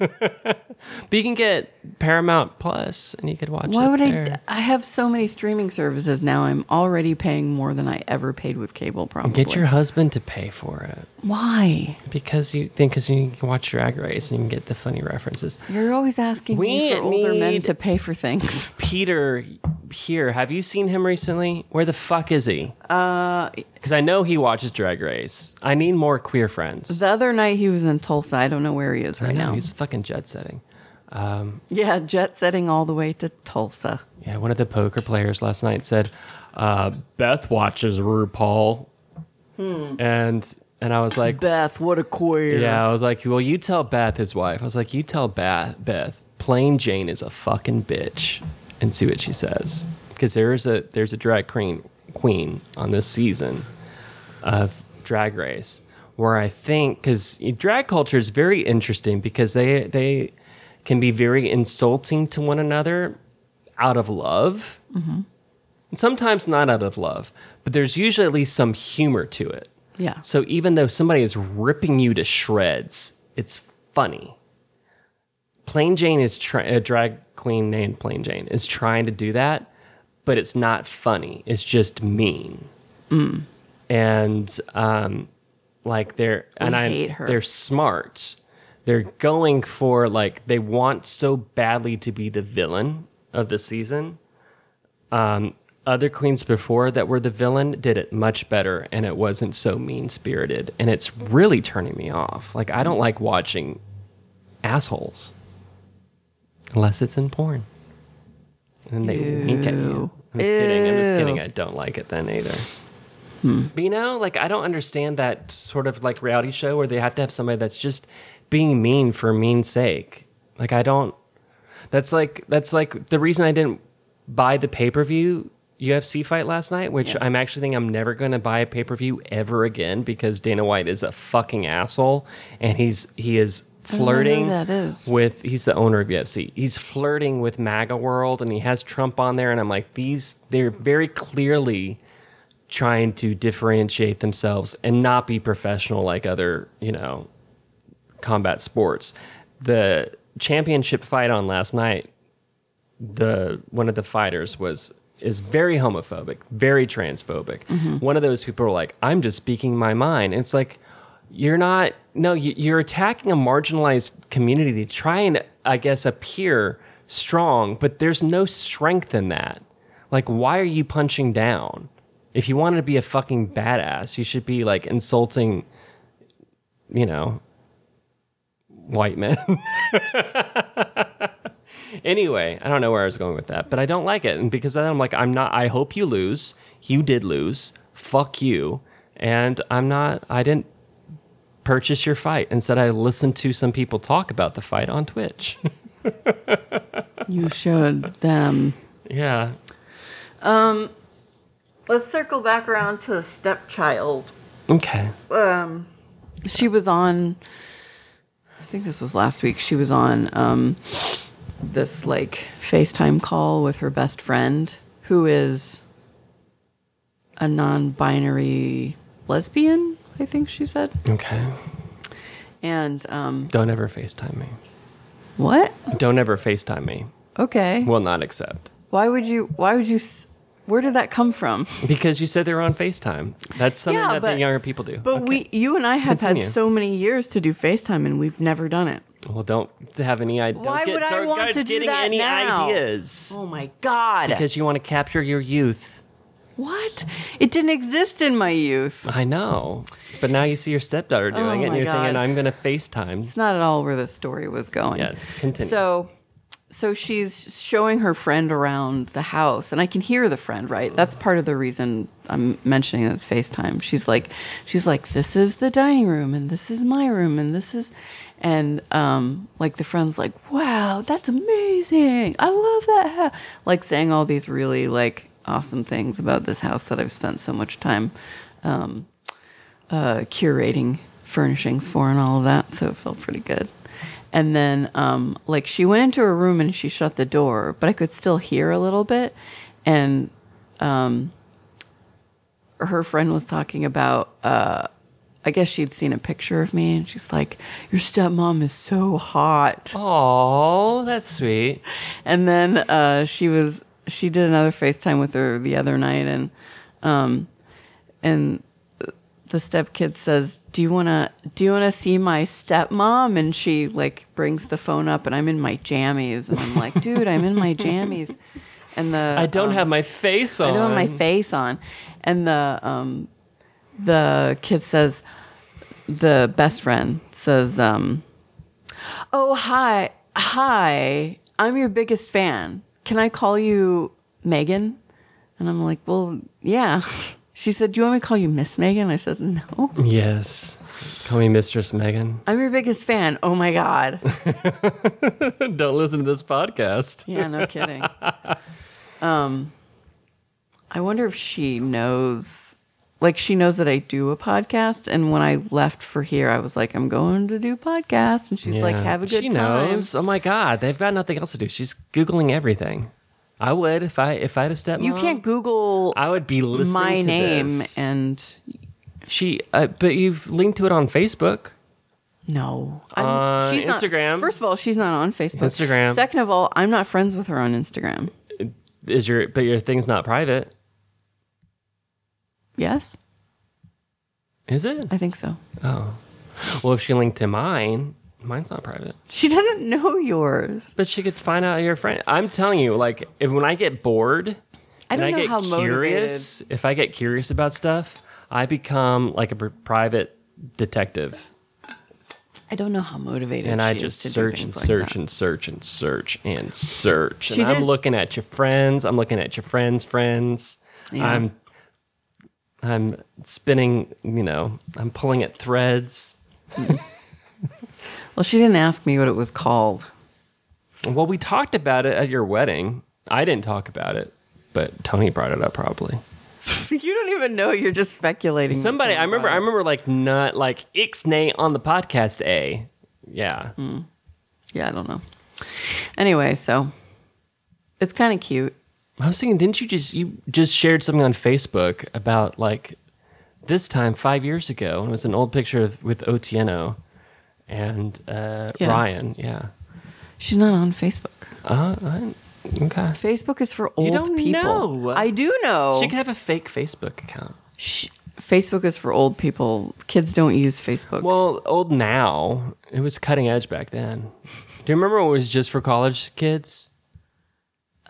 But you can get Paramount Plus, and you could watch Why it would there. I? I have so many streaming services now. I'm already paying more than I ever paid with cable. Probably. Get your husband to pay for it Why? because you think because you can watch Drag Race and you can get the funny references. You're always asking We me for older men to pay for things. Peter here, have you seen him recently? Where the fuck is he? Uh, because I know he watches Drag Race. I need more queer friends. The other night he was in Tulsa. I don't know where he is right know now. he's fucking jet setting. Um, yeah, jet setting all the way to Tulsa. Yeah, one of the poker players last night said, uh, "Beth watches RuPaul," and and I was like, Beth, what a queer. "Yeah," I was like, "Well, you tell Beth, his wife." I was like, "You tell Beth, Beth, Plane Jane is a fucking bitch," and see what she says because there's a there's a drag queen queen on this season of Drag Race where I think because drag culture is very interesting because they they can be very insulting to one another out of love. And sometimes not out of love, but there's usually at least some humor to it. Yeah. So even though somebody is ripping you to shreds, it's funny. Plane Jane is try- a drag queen named Plane Jane is trying to do that, but it's not funny. It's just mean. And um, like they're and I hate her. they're smart. They're going for like they want so badly to be the villain of the season um, other queens before that were the villain did it much better and it wasn't so mean spirited and it's really turning me off like i don't like watching assholes unless it's in porn And they wink at you. I'm just kidding. I'm just kidding. I don't like it then either. But you know, like I don't understand that sort of like reality show where they have to have somebody that's just being mean for mean's sake. Like I don't. That's like that's like the reason I didn't buy the pay per view UFC fight last night, which I'm actually thinking I'm never going to buy a pay per view ever again because Dana White is a fucking asshole and he's he is don't know who flirting that is. with he's the owner of UFC. He's flirting with MAGA World and he has Trump on there and I'm like these they're very clearly trying to differentiate themselves and not be professional like other, you know, combat sports. The championship fight on last night, the one of the fighters was is very homophobic, very transphobic. Mm-hmm. One of those people are like, "I'm just speaking my mind." And it's like you're not. No, you- you're attacking a marginalized community to try and, I guess, appear strong, but there's no strength in that. Like, why are you punching down? If you wanted to be a fucking badass, you should be like insulting, you know, white men. anyway, I don't know where I was going with that, but I don't like it. And because of that, I'm like, I'm not, I hope you lose. You did lose. Fuck you. And I'm not, I didn't purchase your fight. Instead, I listened to some people talk about the fight on Twitch. You showed them. yeah. Let's circle back around to stepchild. Okay. Um, She was on. I think this was last week. She was on um, this like FaceTime call with her best friend, who is a non-binary lesbian. I think she said. Okay. And um, Don't ever FaceTime me. what? Don't ever FaceTime me. Okay. Will not accept. Why would you? Why would you? s- Where did that come from? Because you said they were on FaceTime. That's something Yeah, that but- the younger people do. But Okay. we, you and I have Continue. had so many years to do FaceTime, and we've never done it. Well, don't have any ideas. Why get, would I want to do that any now? ideas? Oh my god! Because you want to capture your youth. what? It didn't exist in my youth. I know. But now you see your stepdaughter doing Oh it, and you're God. thinking, I'm going to FaceTime. It's not at all where the story was going. Yes, continue. So, so she's showing her friend around the house, and I can hear the friend. Right, that's part of the reason I'm mentioning this FaceTime. She's like, she's like, this is the dining room, and this is my room, and this is, and um, like the friend's like, wow, that's amazing. I love that. house." Like saying all these really like awesome things about this house that I've spent so much time um, uh, curating furnishings for and all of that. So it felt pretty good. And then, um, like, she went into her room and she shut the door, but I could still hear a little bit. And um, her friend was talking about, uh, I guess she'd seen a picture of me, and she's like, "Your stepmom is so hot." Oh, that's sweet. And then uh, she was she did another FaceTime with her the other night, and um, and the stepkid says, "Do you wanna do you wanna see my stepmom?" And she like brings the phone up, and I'm in my jammies, and I'm like, "Dude, I'm in my jammies." And the I don't um, have my face on. I don't have my face on. And the um, the kid says, the best friend says, um, "Oh hi, hi, I'm your biggest fan. Can I call you Megan?" And I'm like, "Well, yeah." She said, "Do you want me to call you Miss Megan?" I said, "No, Yes. Call me Mistress Megan. I'm your biggest fan." Oh my god! don't listen to this podcast. Yeah, no kidding. Um, I wonder if she knows, like, she knows that I do a podcast. And when I left for here, I was like, I'm going to do podcast. And she's like, have a good she time. knows. Oh my god, they've got nothing else to do. She's googling everything. I would if I if I had a stepmom. You can't Google I would be listening my to name this. and she. Uh, but you've linked to it on Facebook. no. I'm, Uh, she's not- Instagram. first of all, she's not on Facebook. Instagram. Second of all, I'm not friends with her on Instagram. Is your but your thing's not private, Yes, is it? I think so. Oh. Well, if she linked to mine, mine's not private. She doesn't know yours. But she could find out your friend. I'm telling you, like, if when I get bored I and don't I know get how curious, if I get curious about stuff, I become like a pr- private detective. I don't know how motivated and she I is just search and like search and search and search and search. She and I'm looking at your friends. I'm looking at your friends' friends. Yeah. I'm I'm spinning. You know, I'm pulling at threads. Well, she didn't ask me what it was called. Well, we talked about it at your wedding. I didn't talk about it, but Tony brought it up probably. you don't even know. You're just speculating. Somebody, I remember, I remember like not like Ixnay on the podcast. A, yeah, hmm. Yeah, I don't know. Anyway, so it's kind of cute. I was thinking, didn't you just you just shared something on Facebook about like this time five years ago, and it was an old picture of, with Otieno and uh, Yeah. Ryan. Yeah. She's not on Facebook. Uh, I, okay. Facebook is for old don't people. know. I do know. She could have a fake Facebook account. Sh- Facebook is for old people. Kids don't use Facebook. Well, old now. It was cutting edge back then. Do you remember it was just for college kids?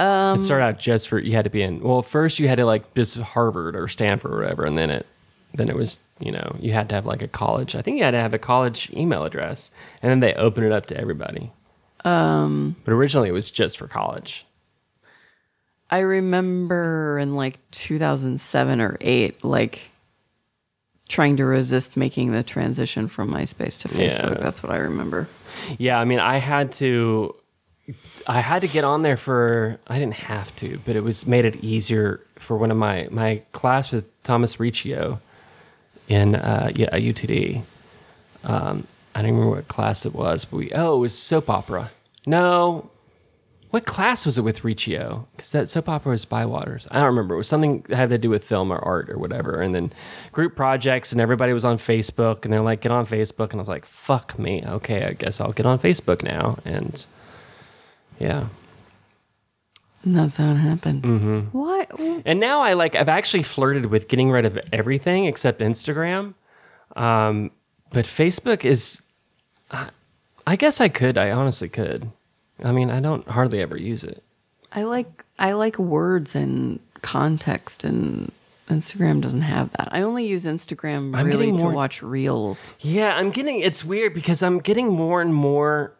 Um, it started out just for you had to be in. Well, first you had to like just Harvard or Stanford or whatever, and then it then it was you know you had to have like a college. I think you had to have a college email address, and then they opened it up to everybody. Um, but originally it was just for college. I remember in like 2007 or 8, like trying to resist making the transition from MySpace to Facebook. Yeah. That's what I remember. Yeah, I mean, I had to, I had to get on there for. I didn't have to, but it was made it easier for one of my my class with Thomas Riccio in uh, yeah UTD. Um, I don't remember what class it was, but we oh it was soap opera. No, what class was it with Riccio? Because that soap opera was Bywaters. I don't remember. It was something that had to do with film or art or whatever. And then group projects, and everybody was on Facebook, and they're like, "Get on Facebook," and I was like, "Fuck me, okay, I guess I'll get on Facebook now." And yeah, And that's how it happened. Mm-hmm. What? and now I like I've actually flirted with getting rid of everything except Instagram. Um, but Facebook is, I- I guess I could. I honestly could. I mean, I don't hardly ever use it. I like I like words and context and Instagram doesn't have that. I only use Instagram I'm really getting to more- watch reels. Yeah, I'm getting it's weird because I'm getting more and more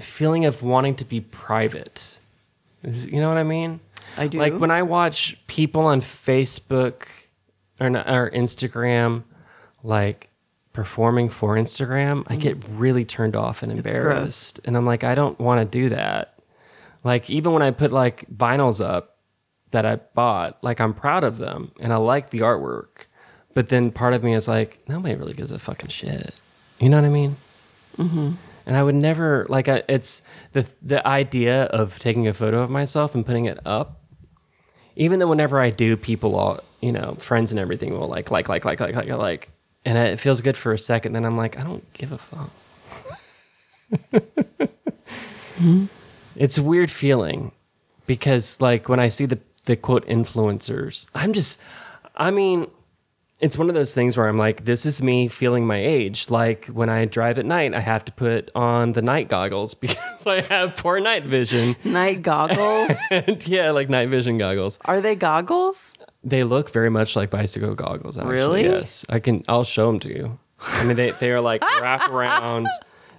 feeling of wanting to be private. You know what I mean? I do. Like when I watch people on Facebook or not, or Instagram like performing for Instagram, I get really turned off and Mm. embarrassed. And I'm like I don't want to do that. Like even when I put like vinyls up that I bought, like I'm proud of them and I like the artwork. But then part of me is like, nobody really gives a fucking shit. You know what I mean? Mm-hmm. And I would never like. I, it's the the idea of taking a photo of myself and putting it up. Even though whenever I do, people all you know, friends and everything will like like like like like like like, and it feels good for a second. Then I'm like, I don't give a fuck. Mm-hmm. It's a weird feeling because like when I see the the quote influencers, I'm just I mean, it's one of those things where I'm like, this is me feeling my age. Like when I drive at night, I have to put on the night goggles because I have poor night vision. Night goggles? and yeah, like night vision goggles. Are they goggles? They look very much like bicycle goggles. Actually. Really? Yes, I can. I'll show them to you. I mean, they they are like wrap around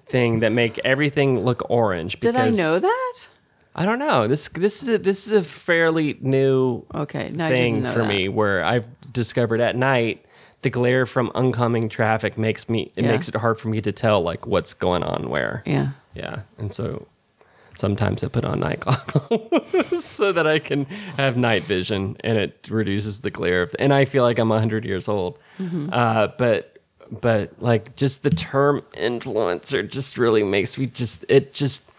thing that make everything look orange. Did I know that? I don't know. This this is a, this is a fairly new Okay, no, thing for that. me where I've discovered at night the glare from oncoming traffic makes me it Yeah. makes it hard for me to tell like what's going on where. Yeah. Yeah, and so sometimes I put on night goggles so that I can have night vision, and it reduces the glare. Of, and I feel like I'm hundred years old. Mm-hmm. Uh, but but like just the term influencer just really makes me just it just.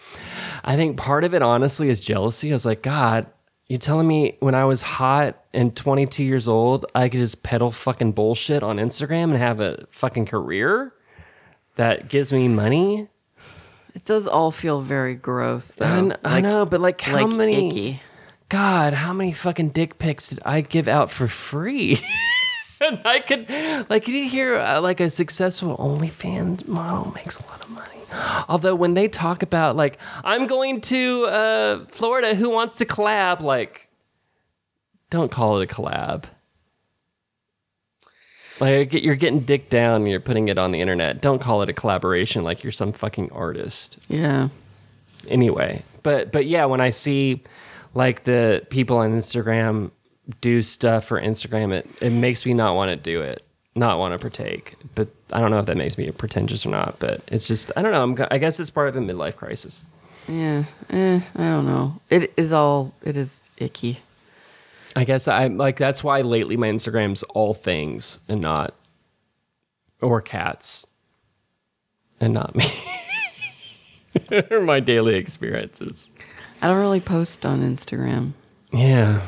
I think part of it honestly is jealousy. I was like, God, you telling me when I was hot and 22 years old, I could just peddle fucking bullshit on Instagram and have a fucking career that gives me money? It does all feel very gross, though. I, kn- I know, but like how like many? icky. God, how many fucking dick pics did I give out for free? and I could, like, you hear uh, like a successful OnlyFans model makes a lot of money. Although when they talk about like, I'm going to uh, Florida, who wants to collab? Like, don't call it a collab. Like you're getting dick down and you're putting it on the internet. Don't call it a collaboration like you're some fucking artist. Yeah. Anyway, but but yeah, when I see like the people on Instagram do stuff for Instagram, it it makes me not want to do it, not want to partake. But I don't know if that makes me pretentious or not. But it's just I don't know. I'm, I guess it's part of a midlife crisis. Yeah. Eh, I don't know. It is all. It is icky. I guess I'm like that's why lately my Instagram's all things and not or cats and not me. or my daily experiences. I don't really post on Instagram. Yeah.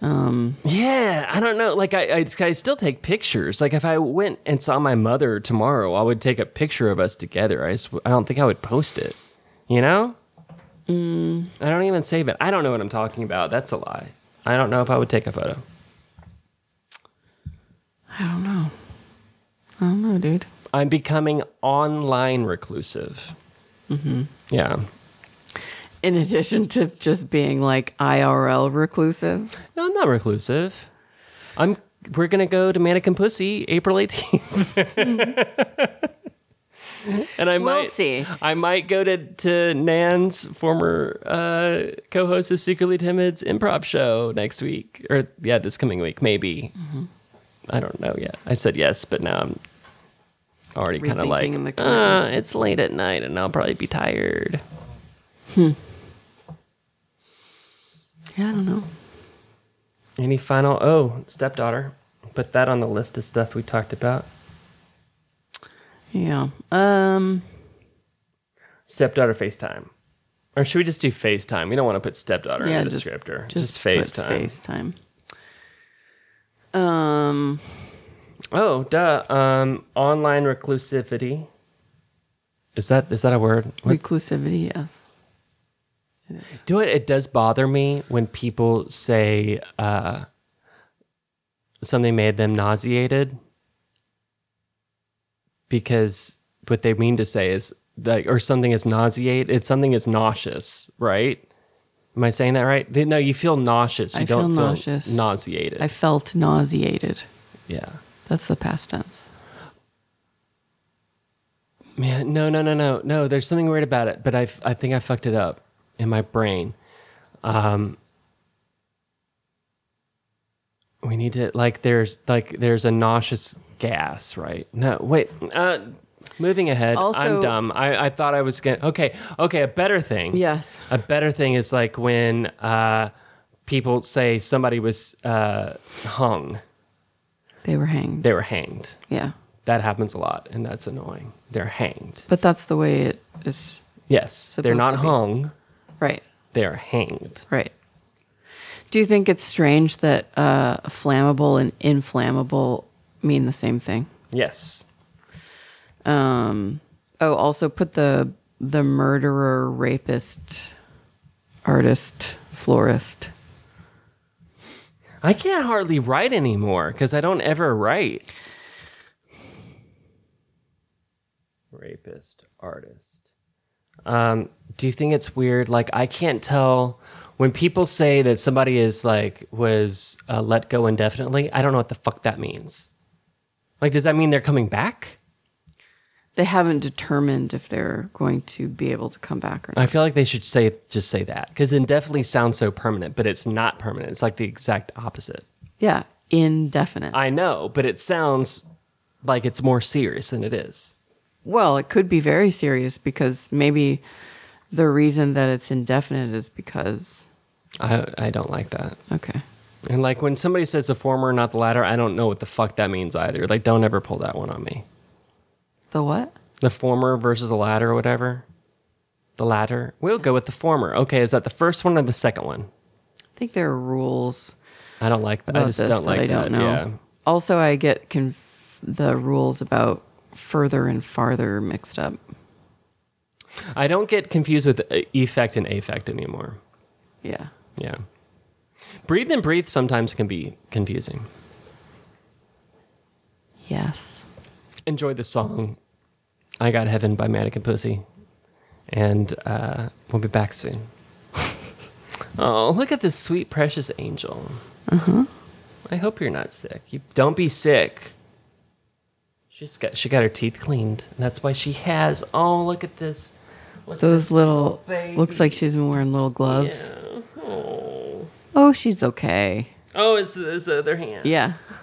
Um yeah, I don't know. Like I, I I still take pictures. Like if I went and saw my mother tomorrow, I would take a picture of us together. I sw- I don't think I would post it. You know? Mm. I don't even save it. I don't know what I'm talking about. That's a lie. I don't know if I would take a photo. I don't know. I don't know, dude. I'm becoming online reclusive. Mm-hmm. Yeah. In addition to just being like IRL reclusive. No, I'm not reclusive. I'm. We're gonna go to Mannequin Pussy April 18th. and I We'll might see. I might go to to Nan's former uh, co-host of Secretly Timid's improv show next week, or yeah, this coming week, maybe. Mm-hmm. I don't know yet. I said yes, but now I'm already kind of like, uh, it's late at night, and I'll probably be tired. Yeah, I don't know. Any final? Oh, stepdaughter. Put that on the list of stuff we talked about. Yeah. Um. Stepdaughter FaceTime. Or should we just do FaceTime? We don't want to put stepdaughter Yeah. in the Just descriptor. Just, Just, FaceTime. FaceTime. Um. Oh, duh. Um, online reclusivity. Is that is that a word? What- Reclusivity. Yes. Do it. It does bother me when people say uh, something made them nauseated because what they mean to say is like, or something is nauseate. It's something is nauseous, right? Am I saying that right? They- No, you feel nauseous. You I don't feel feel nauseous. nauseated. I felt nauseated. yeah. That's the past tense. Man, no, no, no, no, no. There's something weird about it, but I, I think I fucked it up in my brain. Um, we need to like there's like there's a nauseous gas, right? No, wait. Uh, moving ahead. I'm dumb. I, I thought I was gonna. Okay, okay. A better thing. Yes. A better thing is like when uh, people say somebody was uh, hung. They were hanged. They were hanged. yeah. That happens a lot, and that's annoying. They're hanged. But that's the way it is. Yes, they're not hung. Right. They are hanged. Right. Do you think it's strange that uh, flammable and inflammable mean the same thing? Yes. Um, oh, also put the the murderer, rapist, artist, florist. I can't hardly write anymore because I don't ever write. Rapist, artist. Um, do you think it's weird? Like, I can't tell when people say that somebody is like was uh, let go indefinitely. I don't know what the fuck that means. Like, does that mean they're coming back? They haven't determined if they're going to be able to come back or not. I feel like they should say just say that because indefinitely sounds so permanent, but it's not permanent. It's like the exact opposite. Yeah, indefinite. I know, but it sounds like it's more serious than it is. well, it could be very serious because maybe the reason that it's indefinite is because I I don't like that. okay. And like when somebody says the former, not the latter, I don't know what the fuck that means either. Like, don't ever pull that one on me. The what? The former versus the latter or whatever. The latter. We'll go with the former. Okay, is that the first one or the second one? I think there are rules I don't like that. I just don't that like I don't that. know. Yeah. Also, I get conf- the rules about further and farther mixed up. I don't get confused with uh, effect and affect anymore. Yeah. Yeah. Breathe and breathe sometimes can be confusing. Yes. enjoy the song I Got Heaven by Mannequin Pussy. And uh, we'll be back soon. oh, look at this sweet, precious angel. Uh huh. I hope you're not sick. You don't be sick. She's got she got her teeth cleaned, and that's why she has. Oh, look at this. Look at Those this little baby. looks like she's been wearing little gloves. Yeah. Oh. Oh, she's okay. Oh, it's it's the other hand. Yeah.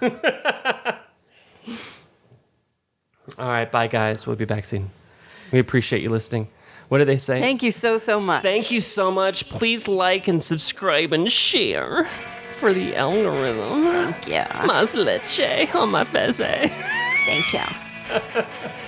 All right, bye guys. We'll be back soon. We appreciate you listening. What did they say? Thank you so so much. Thank you so much. Please like and subscribe and share for the algorithm. Yeah. Mas leche on my face. Thank you.